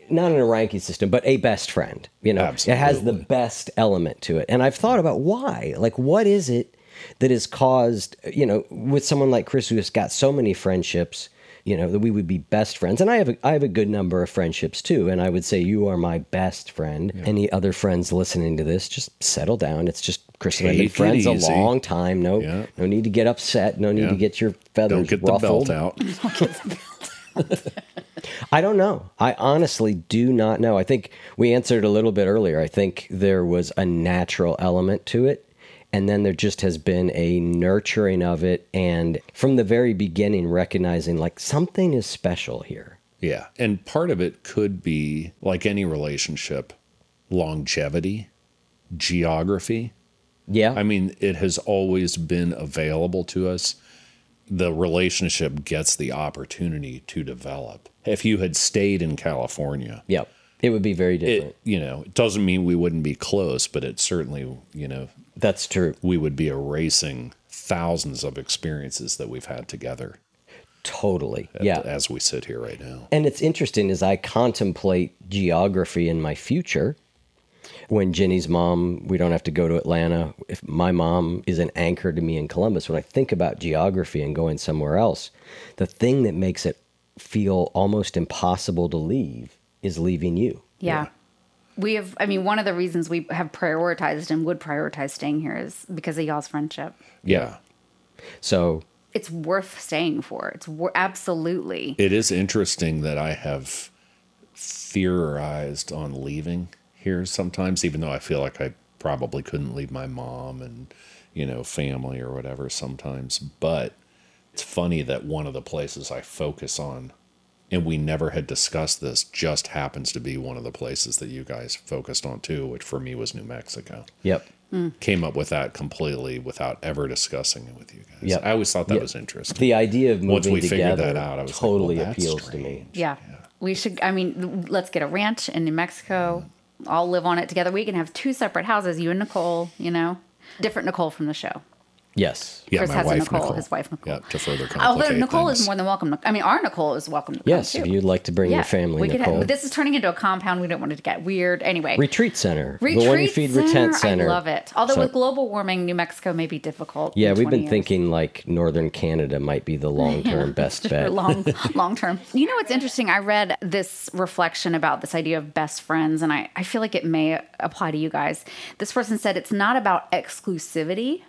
not in a ranking system, but a best friend. You know, it has the best element to it, and I've thought about why. Like, what is it that has caused you know with someone like Chris who has got so many friendships? You know that we would be best friends, and I have a, I have a good number of friendships too. And I would say you are my best friend. Any other friends listening to this, just settle down. It's just Chris and I've been friends a long time. No, Yeah. no need to get upset. No need Yeah. to get your feathers Don't get the belt out. I don't know. I honestly do not know. I think we answered a little bit earlier. I think there was a natural element to it. And then there just has been a nurturing of it. And from the very beginning, recognizing like something is special here. Yeah. And part of it could be like any relationship, longevity, geography. Yeah. I mean, it has always been available to us. The relationship gets the opportunity to develop. If you had stayed in California, yep. It would be very different. it you know, it doesn't mean we wouldn't be close, but it certainly, you know, That's true. we would be erasing thousands of experiences that we've had together Totally. at- yeah. as we sit here right now. And it's interesting as I contemplate geography in my future. When Ginny's mom, we don't have to go to Atlanta. If my mom is an anchor to me in Columbus, when I think about geography and going somewhere else, the thing that makes it feel almost impossible to leave is leaving you. Yeah. We have, I mean, one of the reasons we have prioritized and would prioritize staying here is because of y'all's friendship. Yeah. So, It's worth staying for. It's wor- absolutely. It is interesting that I have theorized on leaving here sometimes, even though I feel like I probably couldn't leave my mom and, you know, family or whatever sometimes. But it's funny that one of the places I focus on, and we never had discussed this, just happens to be one of the places that you guys focused on too, which for me was New Mexico. yep. Hmm. Came up with that completely without ever discussing it with you guys. Yep. I always thought that Yep. was interesting. The idea of moving Once we figured that out, I was like, totally well, that's appeals to me. strange. Yeah. We should, I mean, let's get a ranch in New Mexico. All live on it together. We can have two separate houses, you and Nicole, you know, different Nicole from the show. Yes. Yeah, Chris my has a wife Nicole, Nicole. his wife Nicole. Yeah, to further oh, complicate Although Nicole things. is more than welcome. To, I mean, our Nicole is welcome to come Yes, if you'd like to bring your family, we could Nicole. have, this is turning into a compound. We don't want it to get weird. Anyway, Retreat Center. retreat the one you feed Retent Center. I love it. Although So- with global warming, New Mexico may be difficult. Yeah, we've been years. thinking like Northern Canada might be the long term best bet. long long term. You know what's interesting? I read this reflection about this idea of best friends, and I, I feel like it may apply to you guys. This person said it's not about exclusivity,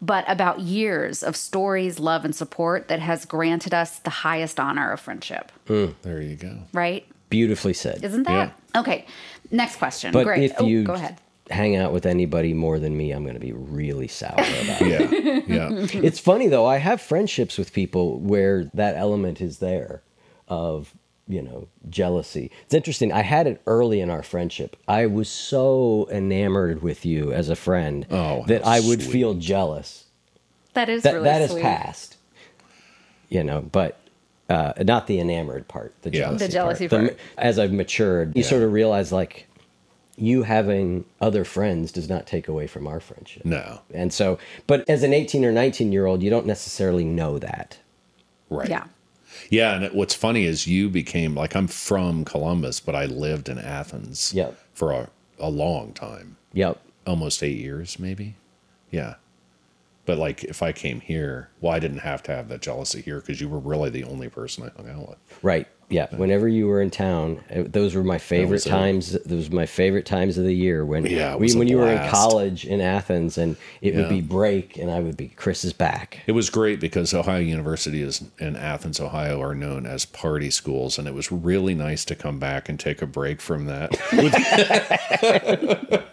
but about years of stories, love, and support that has granted us the highest honor of friendship. Hmm, there you go. Right? Beautifully said. Isn't that? Okay. Next question. but Great. if Oh, you go ahead. hang out with anybody more than me, I'm going to be really sour about it. Yeah, yeah. it's funny though, I have friendships with people where that element is there of, you know, jealousy. It's interesting. I had it early in our friendship. I was so enamored with you as a friend Oh, that I would sweet. feel jealous. That is that really that is sweet. past. You know, but uh, not the enamored part, the Yeah. jealousy, The jealousy The- part. as I've matured, you sort of realize like you having other friends does not take away from our friendship. No, And so, but as an 18 or 19 year old, you don't necessarily know that. right. Yeah. Yeah, and it- what's funny is you became like I'm from Columbus, but I lived in Athens Yep. for a, a long time, Yep. almost eight years, maybe. Yeah. But like if I came here, well, I didn't have to have that jealousy here because you were really the only person I hung out with. Right. Yeah. Whenever you were in town, uh, those were my favorite times. Those were my favorite times of the year when Yeah, we, when you were in college in Athens and it would be break and I would be Chris is back. It was great because Ohio University is and Athens, Ohio are known as party schools, and it was really nice to come back and take a break from that.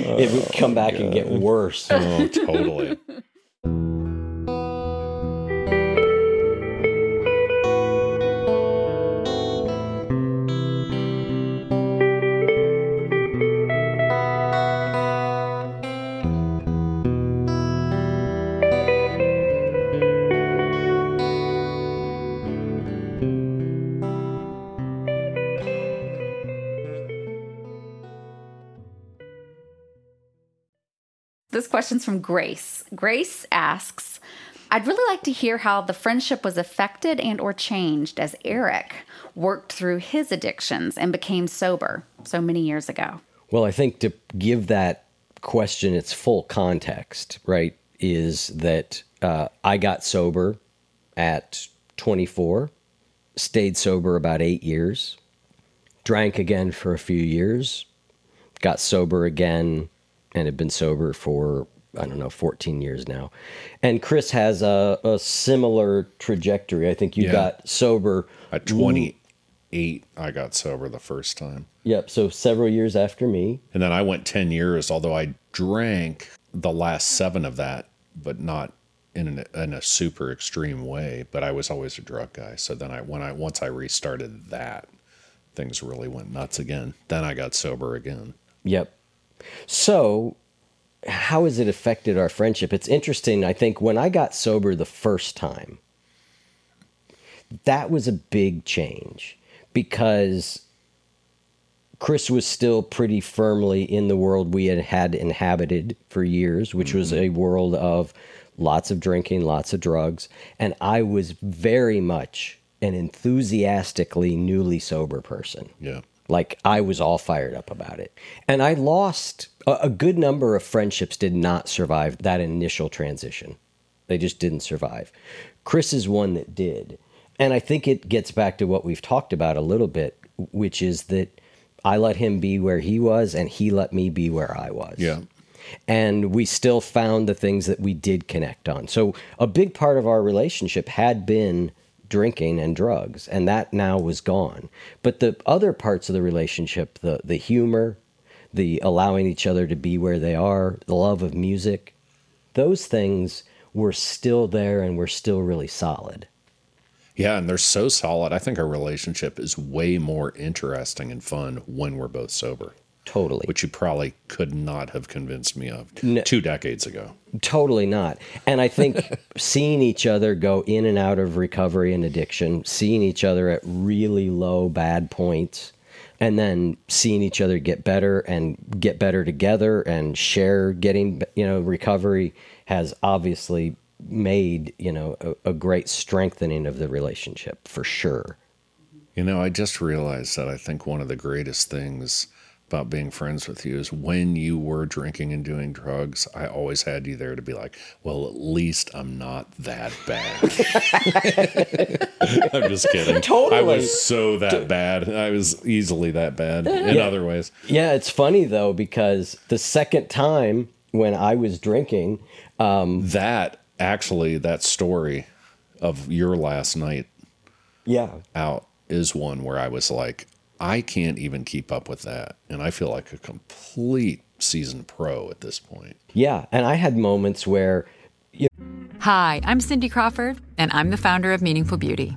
it would come back and get worse. oh, totally. Question's from Grace. Grace asks, I'd really like to hear how the friendship was affected and or changed as Eric worked through his addictions and became sober so many years ago. Well, I think to give that question its full context, right, is that uh, I got sober at 24, stayed sober about eight years, drank again for a few years, got sober again, and had been sober for I don't know, 14 years now. And Chris has a, a similar trajectory. I think you Yeah. got sober. At 28, I got sober the first time. Yep. So several years after me. And then I went 10 years, although I drank the last seven of that, but not in, an, in a super extreme way. But I was always a drug guy. So then I, when I, once I restarted that, things really went nuts again. Then I got sober again. Yep. So, how has it affected our friendship? It's interesting. I think when I got sober the first time, that was a big change because Chris was still pretty firmly in the world we had had inhabited for years, which was mm-hmm. a world of lots of drinking, lots of drugs. And I was very much an enthusiastically newly sober person. Yeah. Like I was all fired up about it. And I lost a, a good number of friendships did not survive that initial transition. They just didn't survive. Chris is one that did. And I think it gets back to what we've talked about a little bit, which is that I let him be where he was and he let me be where I was. Yeah. And we still found the things that we did connect on. So a big part of our relationship had been drinking and drugs, and that now was gone. But the other parts of the relationship, the the humor, the allowing each other to be where they are, the love of music, those things were still there and were still really solid. Yeah, and they're so solid. I think our relationship is way more interesting and fun when we're both sober, Totally. which you probably could not have convinced me of No. two decades ago. Totally not. And I think seeing each other go in and out of recovery and addiction, seeing each other at really low, bad points, and then seeing each other get better and get better together and share getting, you know, recovery has obviously made, you know, a, a great strengthening of the relationship for sure. You know, I just realized that I think one of the greatest things about being friends with you is when you were drinking and doing drugs, I always had you there to be like, well, at least I'm not that bad. I'm just kidding. Totally. I was so that bad. I was easily that bad in other ways. Yeah, it's funny though, because the second time when I was drinking, um, That actually, that story of your last night yeah, out is one where I was like, I can't even keep up with that. And I feel like a complete season pro at this point. yeah. And I had moments where You- Hi, I'm Cindy Crawford, and I'm the founder of Meaningful Beauty.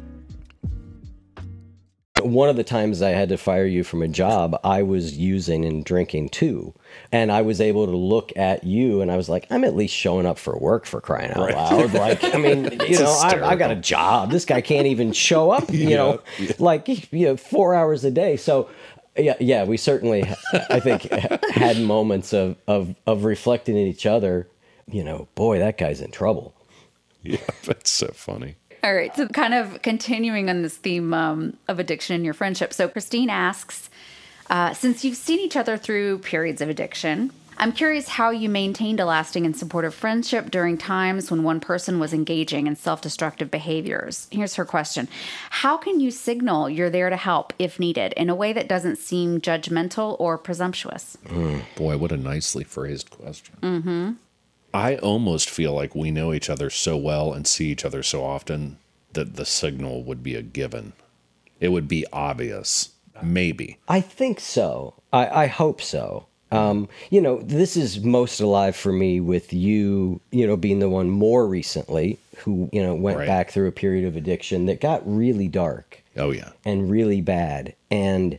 one of the times I had to fire you from a job, I was using and drinking too. And I was able to look at you and I was like, I'm at least showing up for work for crying out loud. Like, I mean, you know, I, I got a job. This guy can't even show up, you know, like, you know, four hours a day. So, yeah, yeah, we certainly, I think, had moments of, of, of reflecting at each other. You know, boy, that guy's in trouble. Yeah, that's so funny. All right. So, kind of continuing on this theme um, of addiction in your friendship. So, Christine asks uh, Since you've seen each other through periods of addiction, I'm curious how you maintained a lasting and supportive friendship during times when one person was engaging in self destructive behaviors. Here's her question How can you signal you're there to help if needed in a way that doesn't seem judgmental or presumptuous? Boy, what a nicely phrased question. Mm-hmm. I almost feel like we know each other so well and see each other so often that the signal would be a given. It would be obvious. Maybe. I think so. I, I hope so. Um, you know, this is most alive for me with you, you know, being the one more recently who, you know, went Right. back through a period of addiction that got really dark Oh yeah. and really bad and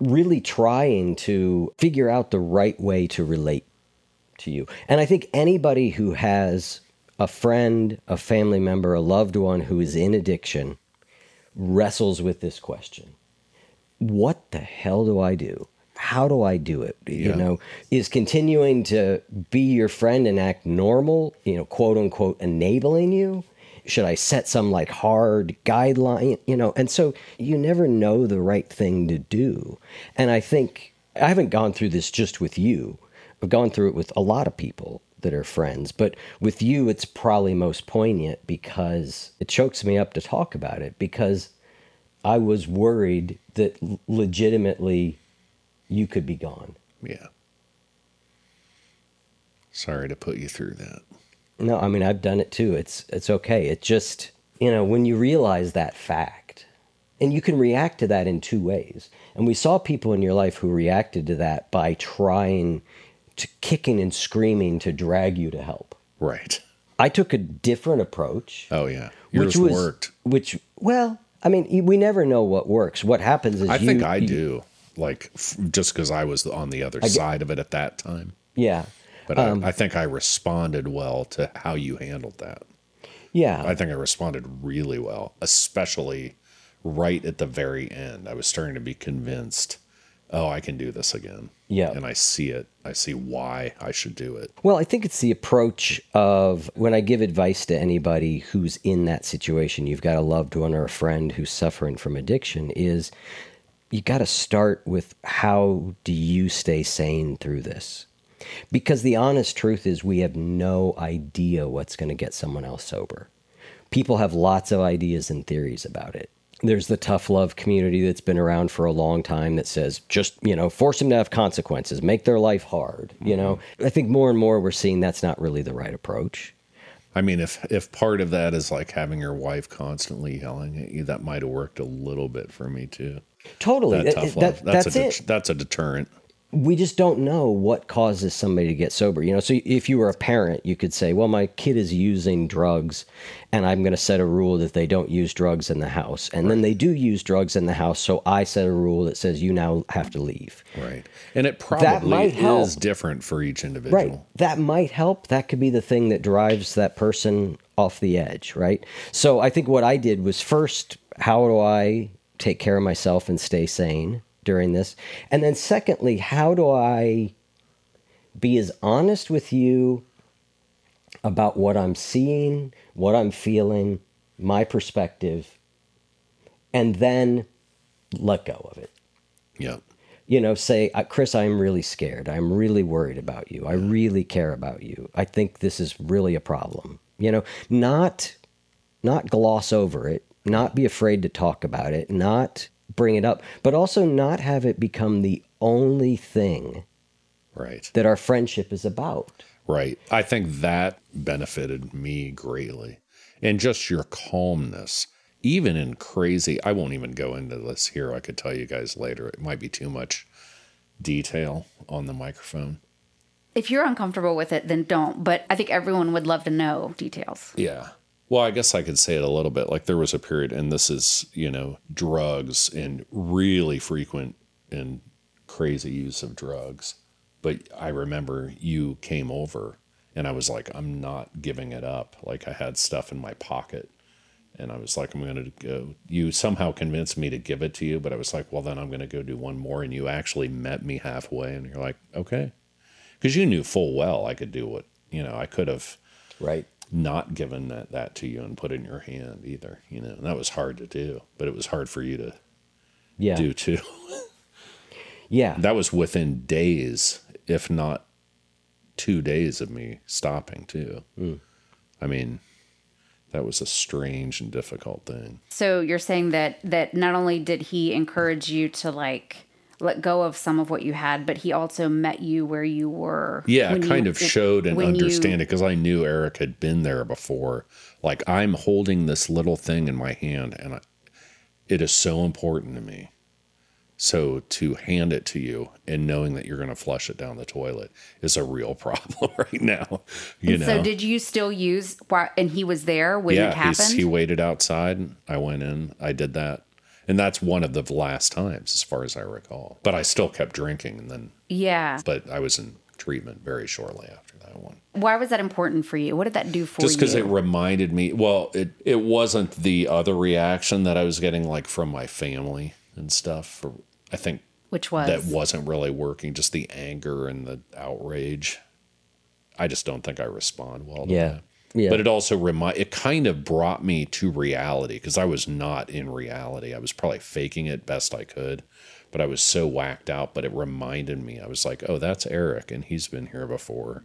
really trying to figure out the right way to relate to you. And I think anybody who has a friend, a family member, a loved one who is in addiction wrestles with this question. What the hell do I do? How do I do it? You Yeah. know, is continuing to be your friend and act normal, you know, quote unquote, enabling you? Should I set some like hard guideline? You know, and so you never know the right thing to do. And I think I haven't gone through this just with you. I've gone through it with a lot of people that are friends, but with you, it's probably most poignant because it chokes me up to talk about it because I was worried that legitimately you could be gone. Yeah. Sorry to put you through that. No, I mean I've done it too. It's it's okay. It just you know when you realize that fact, and you can react to that in two ways. And we saw people in your life who reacted to that by trying kicking and screaming to drag you to help. Right. I took a different approach. Oh yeah. Yours which was worked. which well, I mean we never know what works. What happens is I you, think I you- do. Like f- just because I was on the other side of it at that time. Yeah, But Um, I, I think I responded well to how you handled that. yeah. I think I responded really well, especially right at the very end. I was starting to be convinced, oh, I can do this again. Yeah. And I see it. I see why I should do it. Well, I think it's the approach of when I give advice to anybody who's in that situation, you've got a loved one or a friend who's suffering from addiction, is you got to start with how do you stay sane through this? Because the honest truth is, we have no idea what's going to get someone else sober. People have lots of ideas and theories about it. There's the tough love community that's been around for a long time that says just, you know, force them to have consequences, make their life hard. You know, mm-hmm. I think more and more we're seeing that's not really the right approach. I mean, if if part of that is like having your wife constantly yelling at you, that might have worked a little bit for me too. Totally. That That- tough that- love. that's that's a it. that's a deterrent. We just don't know what causes somebody to get sober. You know, so if you were a parent, you could say, "Well, my kid is using drugs, and I'm going to set a rule that they don't use drugs in the house." And then they do use drugs in the house, so I set a rule that says you now have to leave. Right. And it That probably might help. is different for each individual. Right. That might help. That could be the thing that drives that person off the edge, right? So I think what I did was first, how do I take care of myself and stay sane during this? And then secondly, how do I be as honest with you about what I'm seeing, what I'm feeling, my perspective, and then let go of it Yeah. you know, say, "Uh, Chris, I'm really scared. I'm really worried about you. I really care about you. I think this is really a problem. You know, not not gloss over it, not be afraid to talk about it, not bring it up, but also not have it become the only thing Right. that our friendship is about. Right. I think that benefited me greatly. And just your calmness, even in crazy, I won't even go into this here. I could tell you guys later. It might be too much detail on the microphone. If you're uncomfortable with it, then don't. But I think everyone would love to know details. Yeah. Well, I guess I could say it a little bit. Like there was a period, and this is, you know, drugs and really frequent and crazy use of drugs. But I remember you came over, and I was like, I'm not giving it up. Like I had stuff in my pocket, and I was like, I'm going to go. You somehow convinced me to give it to you, but I was like, well, then I'm going to go do one more. And you actually met me halfway, and you're like, okay. Because you knew full well I could do what, you know, I could have Right. Not given that, that to you and put in your hand either, you know, and that was hard to do, but it was hard for you to Yeah. do too. Yeah. That was within days, if not two days of me stopping too. Mm. I mean, that was a strange and difficult thing. So you're saying that that not only did he encourage you to like let go of some of what you had, but he also met you where you were. Yeah, kind you- of showed and when you- understand it because I knew Eric had been there before. Like I'm holding this little thing in my hand, and I, it is so important to me So to hand it to you and knowing that you're going to flush it down the toilet is a real problem right now. You know. So did you still use? why- And he was there when it happened. he waited outside. I went in. I did that, and that's one of the last times, as far as I recall. But I still kept drinking, and then, yeah. but I was in treatment very shortly after that one. Why was that important for you? What did that do for you? Just because it reminded me. Well, it it wasn't the other reaction that I was getting, like from my family and stuff. For I think Which was that wasn't really working. Just the anger and the outrage. I just don't think I respond well to Yeah. that. Yeah. But it also remind it kind of brought me to reality because I was not in reality. I was probably faking it best I could, but I was so whacked out. But it reminded me. I was like, oh, that's Eric, and he's been here before.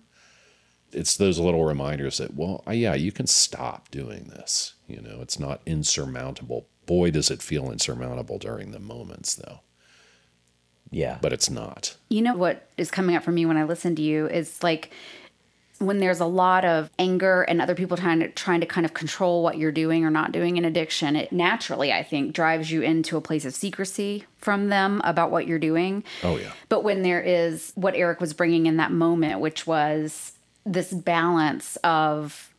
It's those little reminders that, well, yeah, you can stop doing this. You know, it's not insurmountable. Boy, does it feel insurmountable during the moments, though. Yeah. But it's not. You know what is coming up for me when I listen to you is like when there's a lot of anger and other people trying to trying to kind of control what you're doing or not doing in addiction, it naturally I think drives you into a place of secrecy from them about what you're doing. Oh, yeah. But when there is what Eric was bringing in that moment, which was this balance of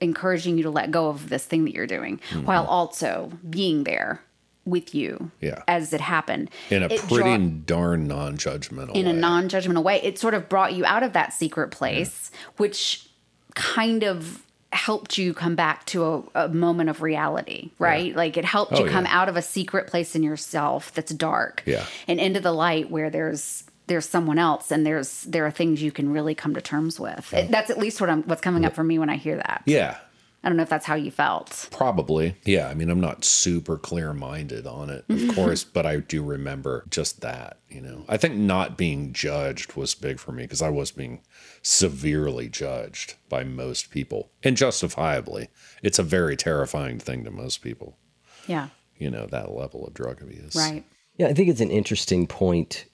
encouraging you to let go of this thing that you're doing mm-hmm. while also being there with you Yeah. as it happened. In a It pretty draw- darn non judgmental in a non-judgmental way it sort of brought you out of that secret place which kind of helped you come back to a, a moment of reality right like it helped Oh, you come yeah. out of a secret place in yourself that's dark Yeah. and into the light where there's there's someone else and there's there are things you can really come to terms with It- that's at least what I'm what's coming up for me when I hear that Yeah. I don't know if that's how you felt Probably. Yeah. I mean, I'm not super clear minded on it, of course, but I do remember just that, you know. I think not being judged was big for me because I was being severely judged by most people and justifiably. It's a very terrifying thing to most people, yeah you know, that level of drug abuse. right Yeah, I think it's an interesting point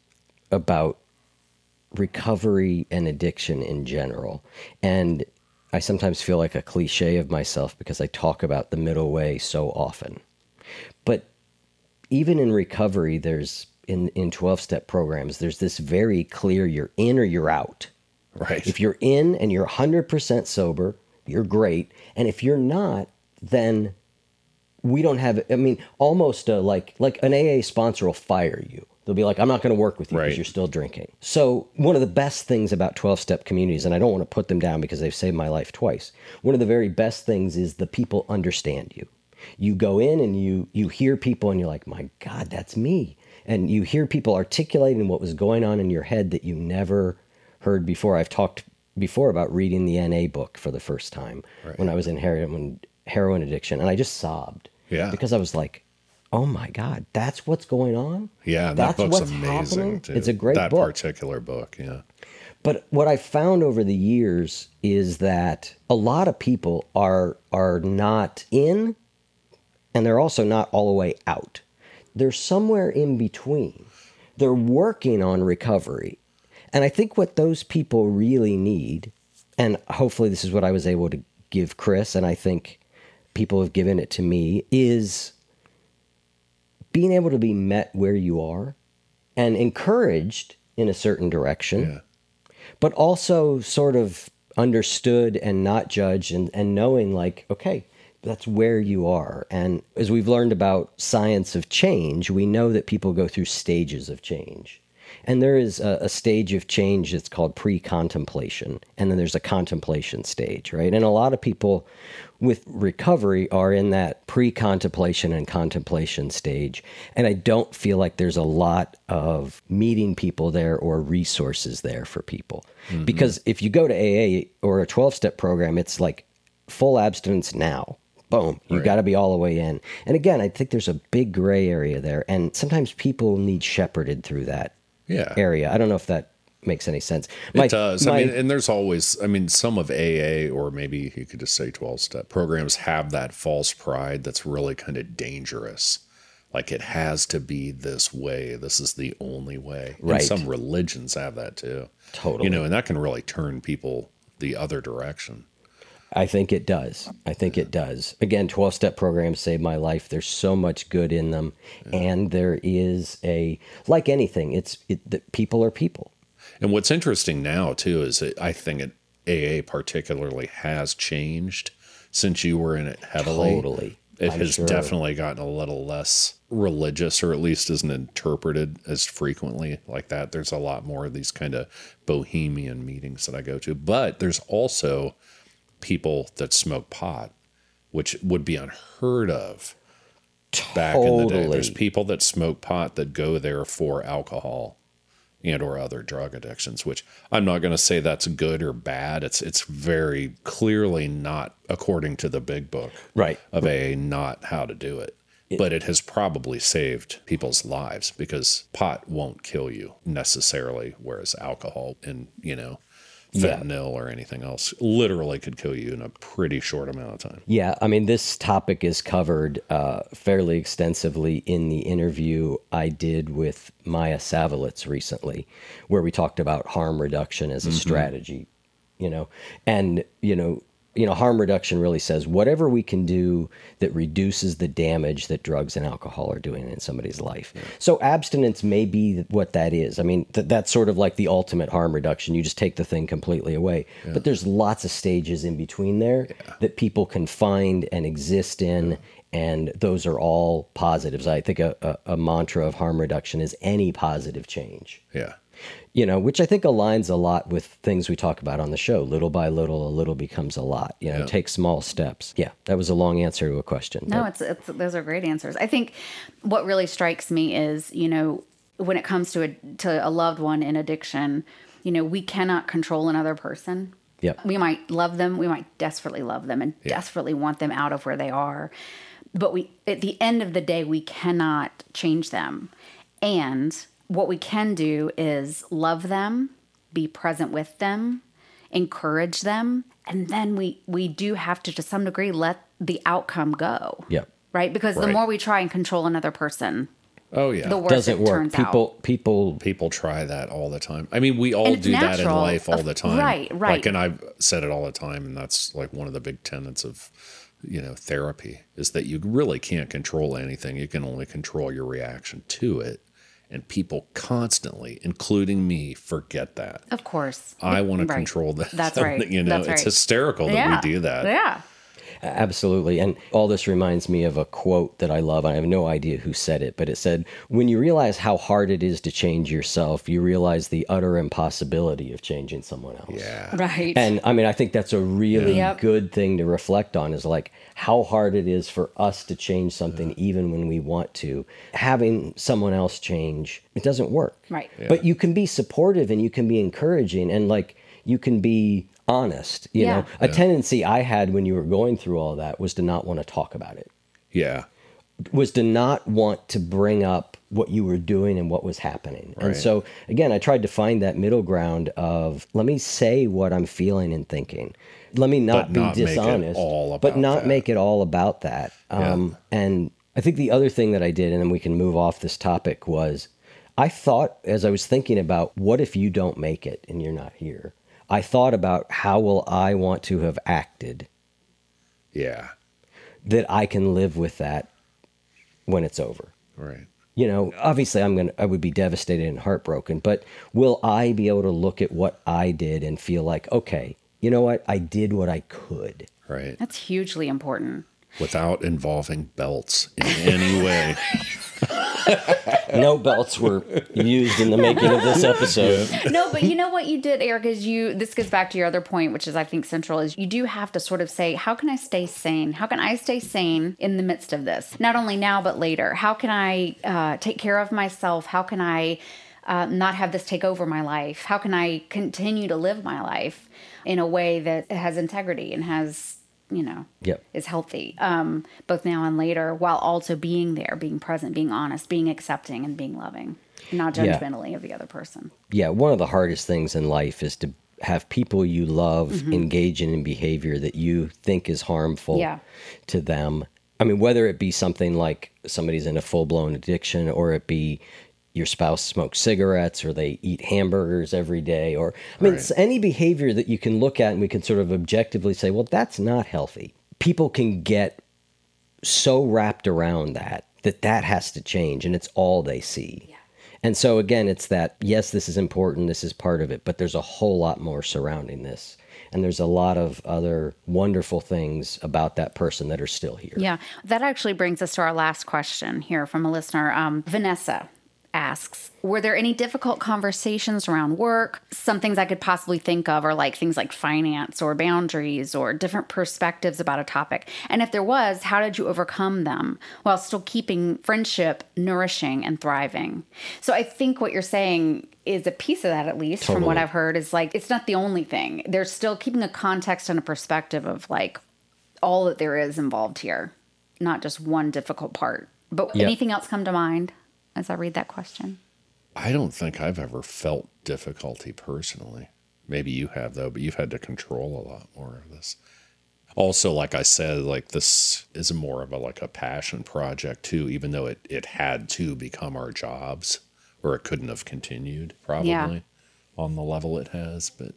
about recovery and addiction in general. And I sometimes feel like a cliche of myself because I talk about the middle way so often. But even in recovery, there's in, in 12 step programs, there's this very clear you're in or you're out. Right. If you're in and you're 100% sober, you're great. And if you're not, then we don't have I mean almost a, like like an AA sponsor will fire you. They'll be like I'm not going to work with you because Right. you're still drinking. So one of the best things about 12 step communities and I don't want to put them down because they've saved my life twice. One of the very best things is the people understand you. You go in and you you hear people and you're like, "My god, that's me." And you hear people articulating what was going on in your head that you never heard before. I've talked before about reading the NA book for the first time when I was in heroin heroin addiction, and I just sobbed. Yeah. because I was like, "Oh my god, that's what's going on." yeah. That that's book's what's amazing. It's a great book. that book. particular book. Yeah. But what I found over the years is that a lot of people are are not in and they're also not all the way out. They're somewhere in between. They're working on recovery. And I think what those people really need and hopefully this is what I was able to give Chris and I think people have given it to me is being able to be met where you are and encouraged in a certain direction Yeah. but also sort of understood and not judged and, and knowing like okay that's where you are. And as we've learned about science of change we know that people go through stages of change. And there is a, a stage of change that's called pre-contemplation. And then there's a contemplation stage right? And a lot of people with recovery are in that pre-contemplation and contemplation stage. And i don't feel like there's a lot of meeting people there or resources there for people. Mm-hmm. Because if you go to aa or a 12-step program it's like full abstinence now. Boom you got to be all the way in. And again i think there's a big gray area there. And sometimes people need shepherded through that Yeah. area. I don't know if that makes any sense It does. I mean, and there's always, I mean, some of AA or maybe you could just say 12 step programs have that false pride that's really kind of dangerous. Like it has to be this way. This is the only way. Right. And some religions have that too. Totally. You know, and that can really turn people the other direction. I think it does. I think it does. Again, 12 step programs saved my life. There's so much good in them. And there is a, like anything, it's, it, the, people are people. And what's interesting now too is that I think it, AA particularly has changed since you were in it heavily. Totally. It I'm has sure. definitely gotten a little less religious, or at least isn't interpreted as frequently like that. There's a lot more of these kind of bohemian meetings that I go to, but there's also people that smoke pot, which would be unheard of back in the day. There's people that smoke pot that go there for alcohol and or other drug addictions which i'm not going to say that's good or bad. It's it's very clearly not according to the big book Right. of a not how to do it. But it has probably saved people's lives because pot won't kill you necessarily whereas alcohol and you know Yeah. or anything else literally could kill you in a pretty short amount of time. Yeah, I mean, this topic is covered uh, fairly extensively in the interview I did with Maia Szalavitz recently, where we talked about harm reduction as a strategy, you know, and you know, you know, harm reduction really says whatever we can do that reduces the damage that drugs and alcohol are doing in somebody's life. So abstinence may be what that is. I mean, th- that's sort of like the ultimate harm reduction. You just take the thing completely away. But there's lots of stages in between there that people can find and exist in. And those are all positives. I think a, a, a mantra of harm reduction is any positive change yeah you know, which I think aligns a lot with things we talk about on the show. Little by little, a little becomes a lot. You know, Yeah. take small steps. Yeah, that was a long answer to a question. No, but- it's, it's those are great answers. I think what really strikes me is, you know, when it comes to a to a loved one in addiction, you know, we cannot control another person. Yep. We might love them, we might desperately love them and desperately want them out of where they are. But we at the end of the day we cannot change them. And what we can do is love them, be present with them, encourage them, and then we we do have to to some degree let the outcome go Yep. right? Because the more we try and control another person, oh yeah the worse Doesn't it work. turns People, out. people, people try that all the time. I mean, we all And it's do that in life all Of- the time. right, right. Like, and I've said it all the time, and that's like one of the big tenets of, you know, therapy is that you really can't control anything. You can only control your reaction to it. And people constantly, including me, forget that. Of course, I want to control that. That's right. You know, That's it's hysterical that yeah, we do that. Yeah, absolutely. And all this reminds me of a quote that I love. I have no idea who said it, but it said, When you realize how hard it is to change yourself, you realize the utter impossibility of changing someone else. Yeah. right. And I mean, I think that's a really Yep. good thing to reflect on is like how hard it is for us to change something even when we want to. Having someone else change, it doesn't work. Right. Yeah. But you can be supportive and you can be encouraging and like you can be honest. You Yeah. know, a tendency I had when you were going through all that was to not want to talk about it, Yeah. was to not want to bring up what you were doing and what was happening. And so, again, I tried to find that middle ground of let me say what I'm feeling and thinking. Let me not But be not make it dishonest, all but not that. make it all about that. Um, And I think the other thing that I did, and then we can move off this topic, was I thought as I was thinking about what if you don't make it and you're not here. I thought about how will I want to have acted Yeah. that I can live with that when it's over. Right. You know, obviously I'm going to I would be devastated and heartbroken, but will I be able to look at what I did and feel like, okay, you know what? I did what I could. Right. That's hugely important. Without involving belts in any way. No belts were used in the making of this episode. no, but you know what you did, Eric, is you this goes back to your other point, which is I think central, is you do have to sort of say, how can I stay sane? How can I stay sane in the midst of this? Not only now, but later. How can I uh, take care of myself? How can I uh, not have this take over my life? How can I continue to live my life in a way that has integrity and has you know Yep. is healthy um both now and later while also being there being present being honest being accepting and being loving not Yeah. judgmentally of the other person Yeah, one of the hardest things in life is to have people you love Mm-hmm. engage in behavior that you think is harmful Yeah. to them. I mean, whether it be something like somebody's in a full blown addiction or it be your spouse smokes cigarettes or they eat hamburgers every day or i mean it's any behavior that you can look at and we can sort of objectively say well that's not healthy. People can get so wrapped around that that that has to change and it's all they see. And so again it's that yes this is important this is part of it but there's a whole lot more surrounding this. And there's a lot of other wonderful things about that person that are still here. Yeah, that actually brings us to our last question here from a listener. Um, Vanessa asks Were there any difficult conversations around work? Some things I could possibly think of are like things like finance or boundaries or different perspectives about a topic. And if there was, how did you overcome them while still keeping friendship nourishing and thriving? So I think what you're saying is a piece of that, at least from what I've heard, is like it's not the only thing. There's still keeping a context and a perspective of like all that there is involved here, not just one difficult part. But Yep. anything else come to mind as I read that question? I don't think I've ever felt difficulty personally. Maybe you have though, but you've had to control a lot more of this. Also, like I said, like this is more of a like a passion project too, even though it, it had to become our jobs or it couldn't have continued probably Yeah. on the level it has. But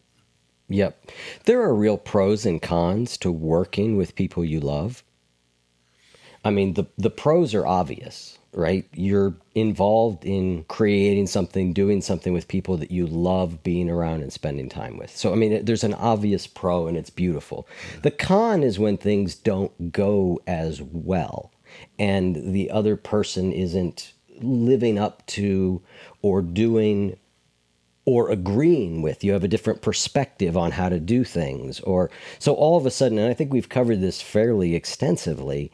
Yep. There are real pros and cons to working with people you love. I mean, the the pros are obvious, right? You're involved in creating something, doing something with people that you love being around and spending time with. So, I mean, there's an obvious pro and it's beautiful. The con is when things don't go as well and the other person isn't living up to or doing or agreeing with you have a different perspective on how to do things or so all of a sudden and i think we've covered this fairly extensively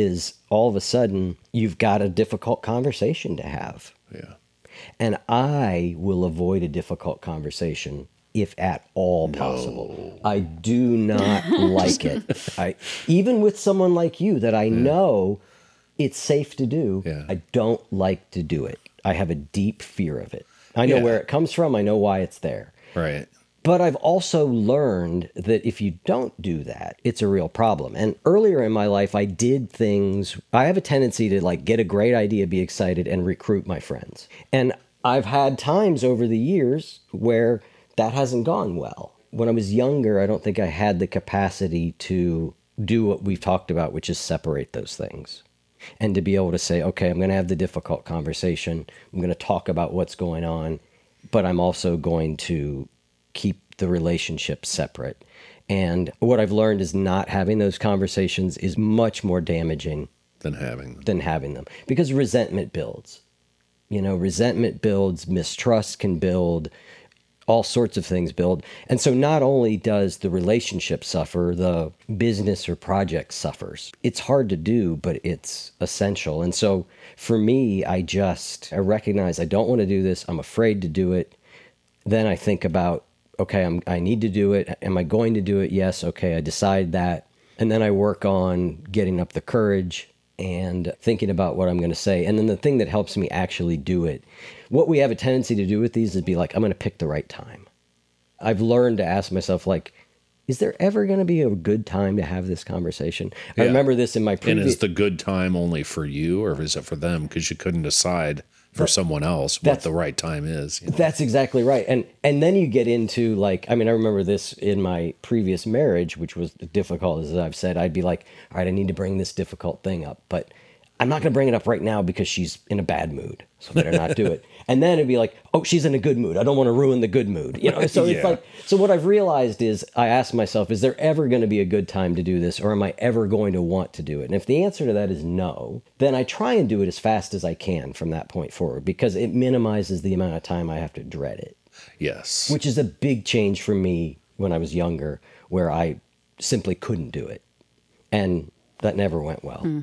is all of a sudden you've got a difficult conversation to have. Yeah. and i will avoid a difficult conversation if at all possible. I do not like it. I even with someone like you that i know it's safe to do Yeah. i don't like to do it. I have a deep fear of it. I know Yeah. where it comes from. I know why it's there. Right. But I've also learned that if you don't do that, it's a real problem. And earlier in my life, I did things, I have a tendency to like get a great idea, be excited, and recruit my friends. And I've had times over the years where that hasn't gone well. When I was younger, I don't think I had the capacity to do what we've talked about, which is separate those things. And to be able to say, okay, I'm going to have the difficult conversation. I'm going to talk about what's going on, but I'm also going to keep the relationship separate. And what I've learned is not having those conversations is much more damaging Than having them. than having them because resentment builds. You know, resentment builds, mistrust can build, all sorts of things build. And so not only does the relationship suffer, the business or project suffers. It's hard to do, but it's essential. And so for me, I just I recognize I don't want to do this. I'm afraid to do it. Then I think about, okay, I'm I need to do it. Am I going to do it? Yes. Okay, I decide that. And then I work on getting up the courage and thinking about what I'm going to say. And then the thing that helps me actually do it, what we have a tendency to do with these is be like, I'm going to pick the right time. I've learned to ask myself, like, is there ever going to be a good time to have this conversation? I remember this in my previous. And is the good time only for you or is it for them? Because you couldn't decide for someone else what the right time is. you know? That's exactly right. And and then you get into like I mean I remember this in my previous marriage which was difficult as I've said I'd be like all right I need to bring this difficult thing up but I'm not going to bring it up right now because she's in a bad mood. So better not do it. And then it'd be like, "Oh, she's in a good mood. I don't want to ruin the good mood." You know, so it's like so what I've realized is I ask myself, is there ever going to be a good time to do this or am I ever going to want to do it? And if the answer to that is no, then I try and do it as fast as I can from that point forward because it minimizes the amount of time I have to dread it yes. which is a big change for me when I was younger, where I simply couldn't do it. And that never went well. Hmm.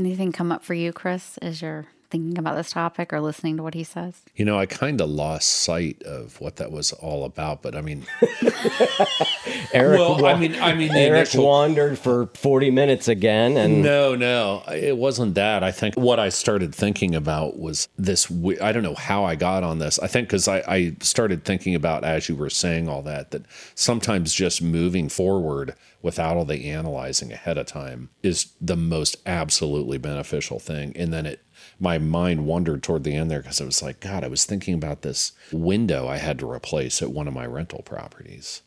Anything come up for you, Chris, as you're thinking about this topic or listening to what he says? You know, I kind of lost sight of what that was all about, but I mean, Eric, well, wa- I mean, I mean, Eric initial, wandered for 40 minutes again. And No, no, it wasn't that. I think what I started thinking about was this. I don't know how I got on this. I think because I, I started thinking about as you were saying all that, that sometimes just moving forward without all the analyzing ahead of time is the most absolutely beneficial thing. And then it my mind wandered toward the end there because it was like, God, I was thinking about this window I had to replace at one of my rental properties.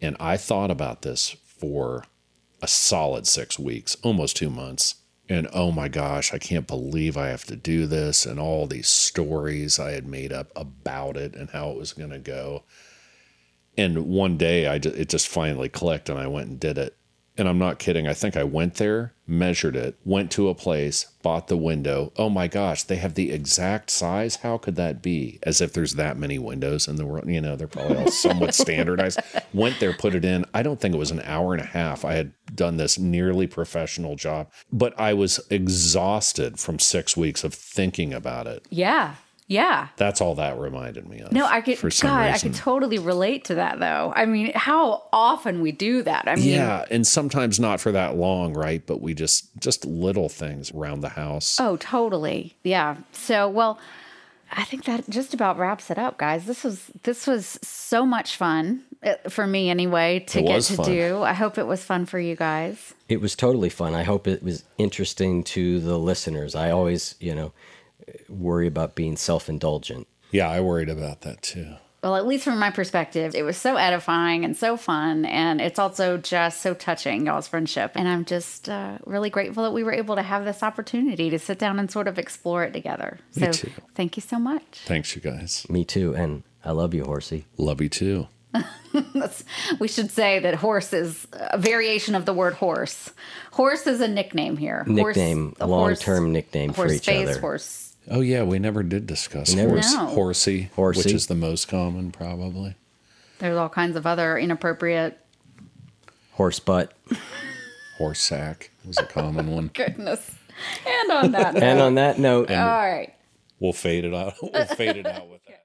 And I thought about this for a solid six weeks, almost two months. And oh my gosh, I can't believe I have to do this, and all these stories I had made up about it and how it was going to go. And one day, I it just finally clicked, and I went and did it. And I'm not kidding. I think I went there, measured it, went to a place, bought the window. Oh my gosh, they have the exact size. How could that be? As if there's that many windows in the world. You know, they're probably all somewhat standardized. Went there, put it in. I don't think it was an hour and a half. I had done this nearly professional job, but I was exhausted from six weeks of thinking about it. Yeah. Yeah. That's all that reminded me of. No, I could for some God, I could totally relate to that though. I mean, how often we do that. I mean, Yeah, and sometimes not for that long, right? But we just just little things around the house. Oh, totally. Yeah. So, well, I think that just about wraps it up, guys. This was this was so much fun uh, for me anyway to It get to fun. do. I hope it was fun for you guys. It was totally fun. I hope it was interesting to the listeners. I always, you know, worry about being self indulgent. Yeah, I worried about that too. Well, at least from my perspective, it was so edifying and so fun. And it's also just so touching, y'all's friendship. And I'm just uh, really grateful that we were able to have this opportunity to sit down and sort of explore it together. Me So too. thank you so much. Thanks, you guys. Me too. And I love you, Horsey. Love you too. We should say that horse is a variation of the word horse. Horse is a nickname here. Nickname, a long-term nickname for each face, other. Horse. Oh yeah, we never did discuss never- horse, No. horsey, Horsey. which is the most common, probably. There's all kinds of other inappropriate. Horse butt. Horse sack was a common one. Goodness. And on that note, And on that note, all right. We'll fade it out. We'll fade it out with that.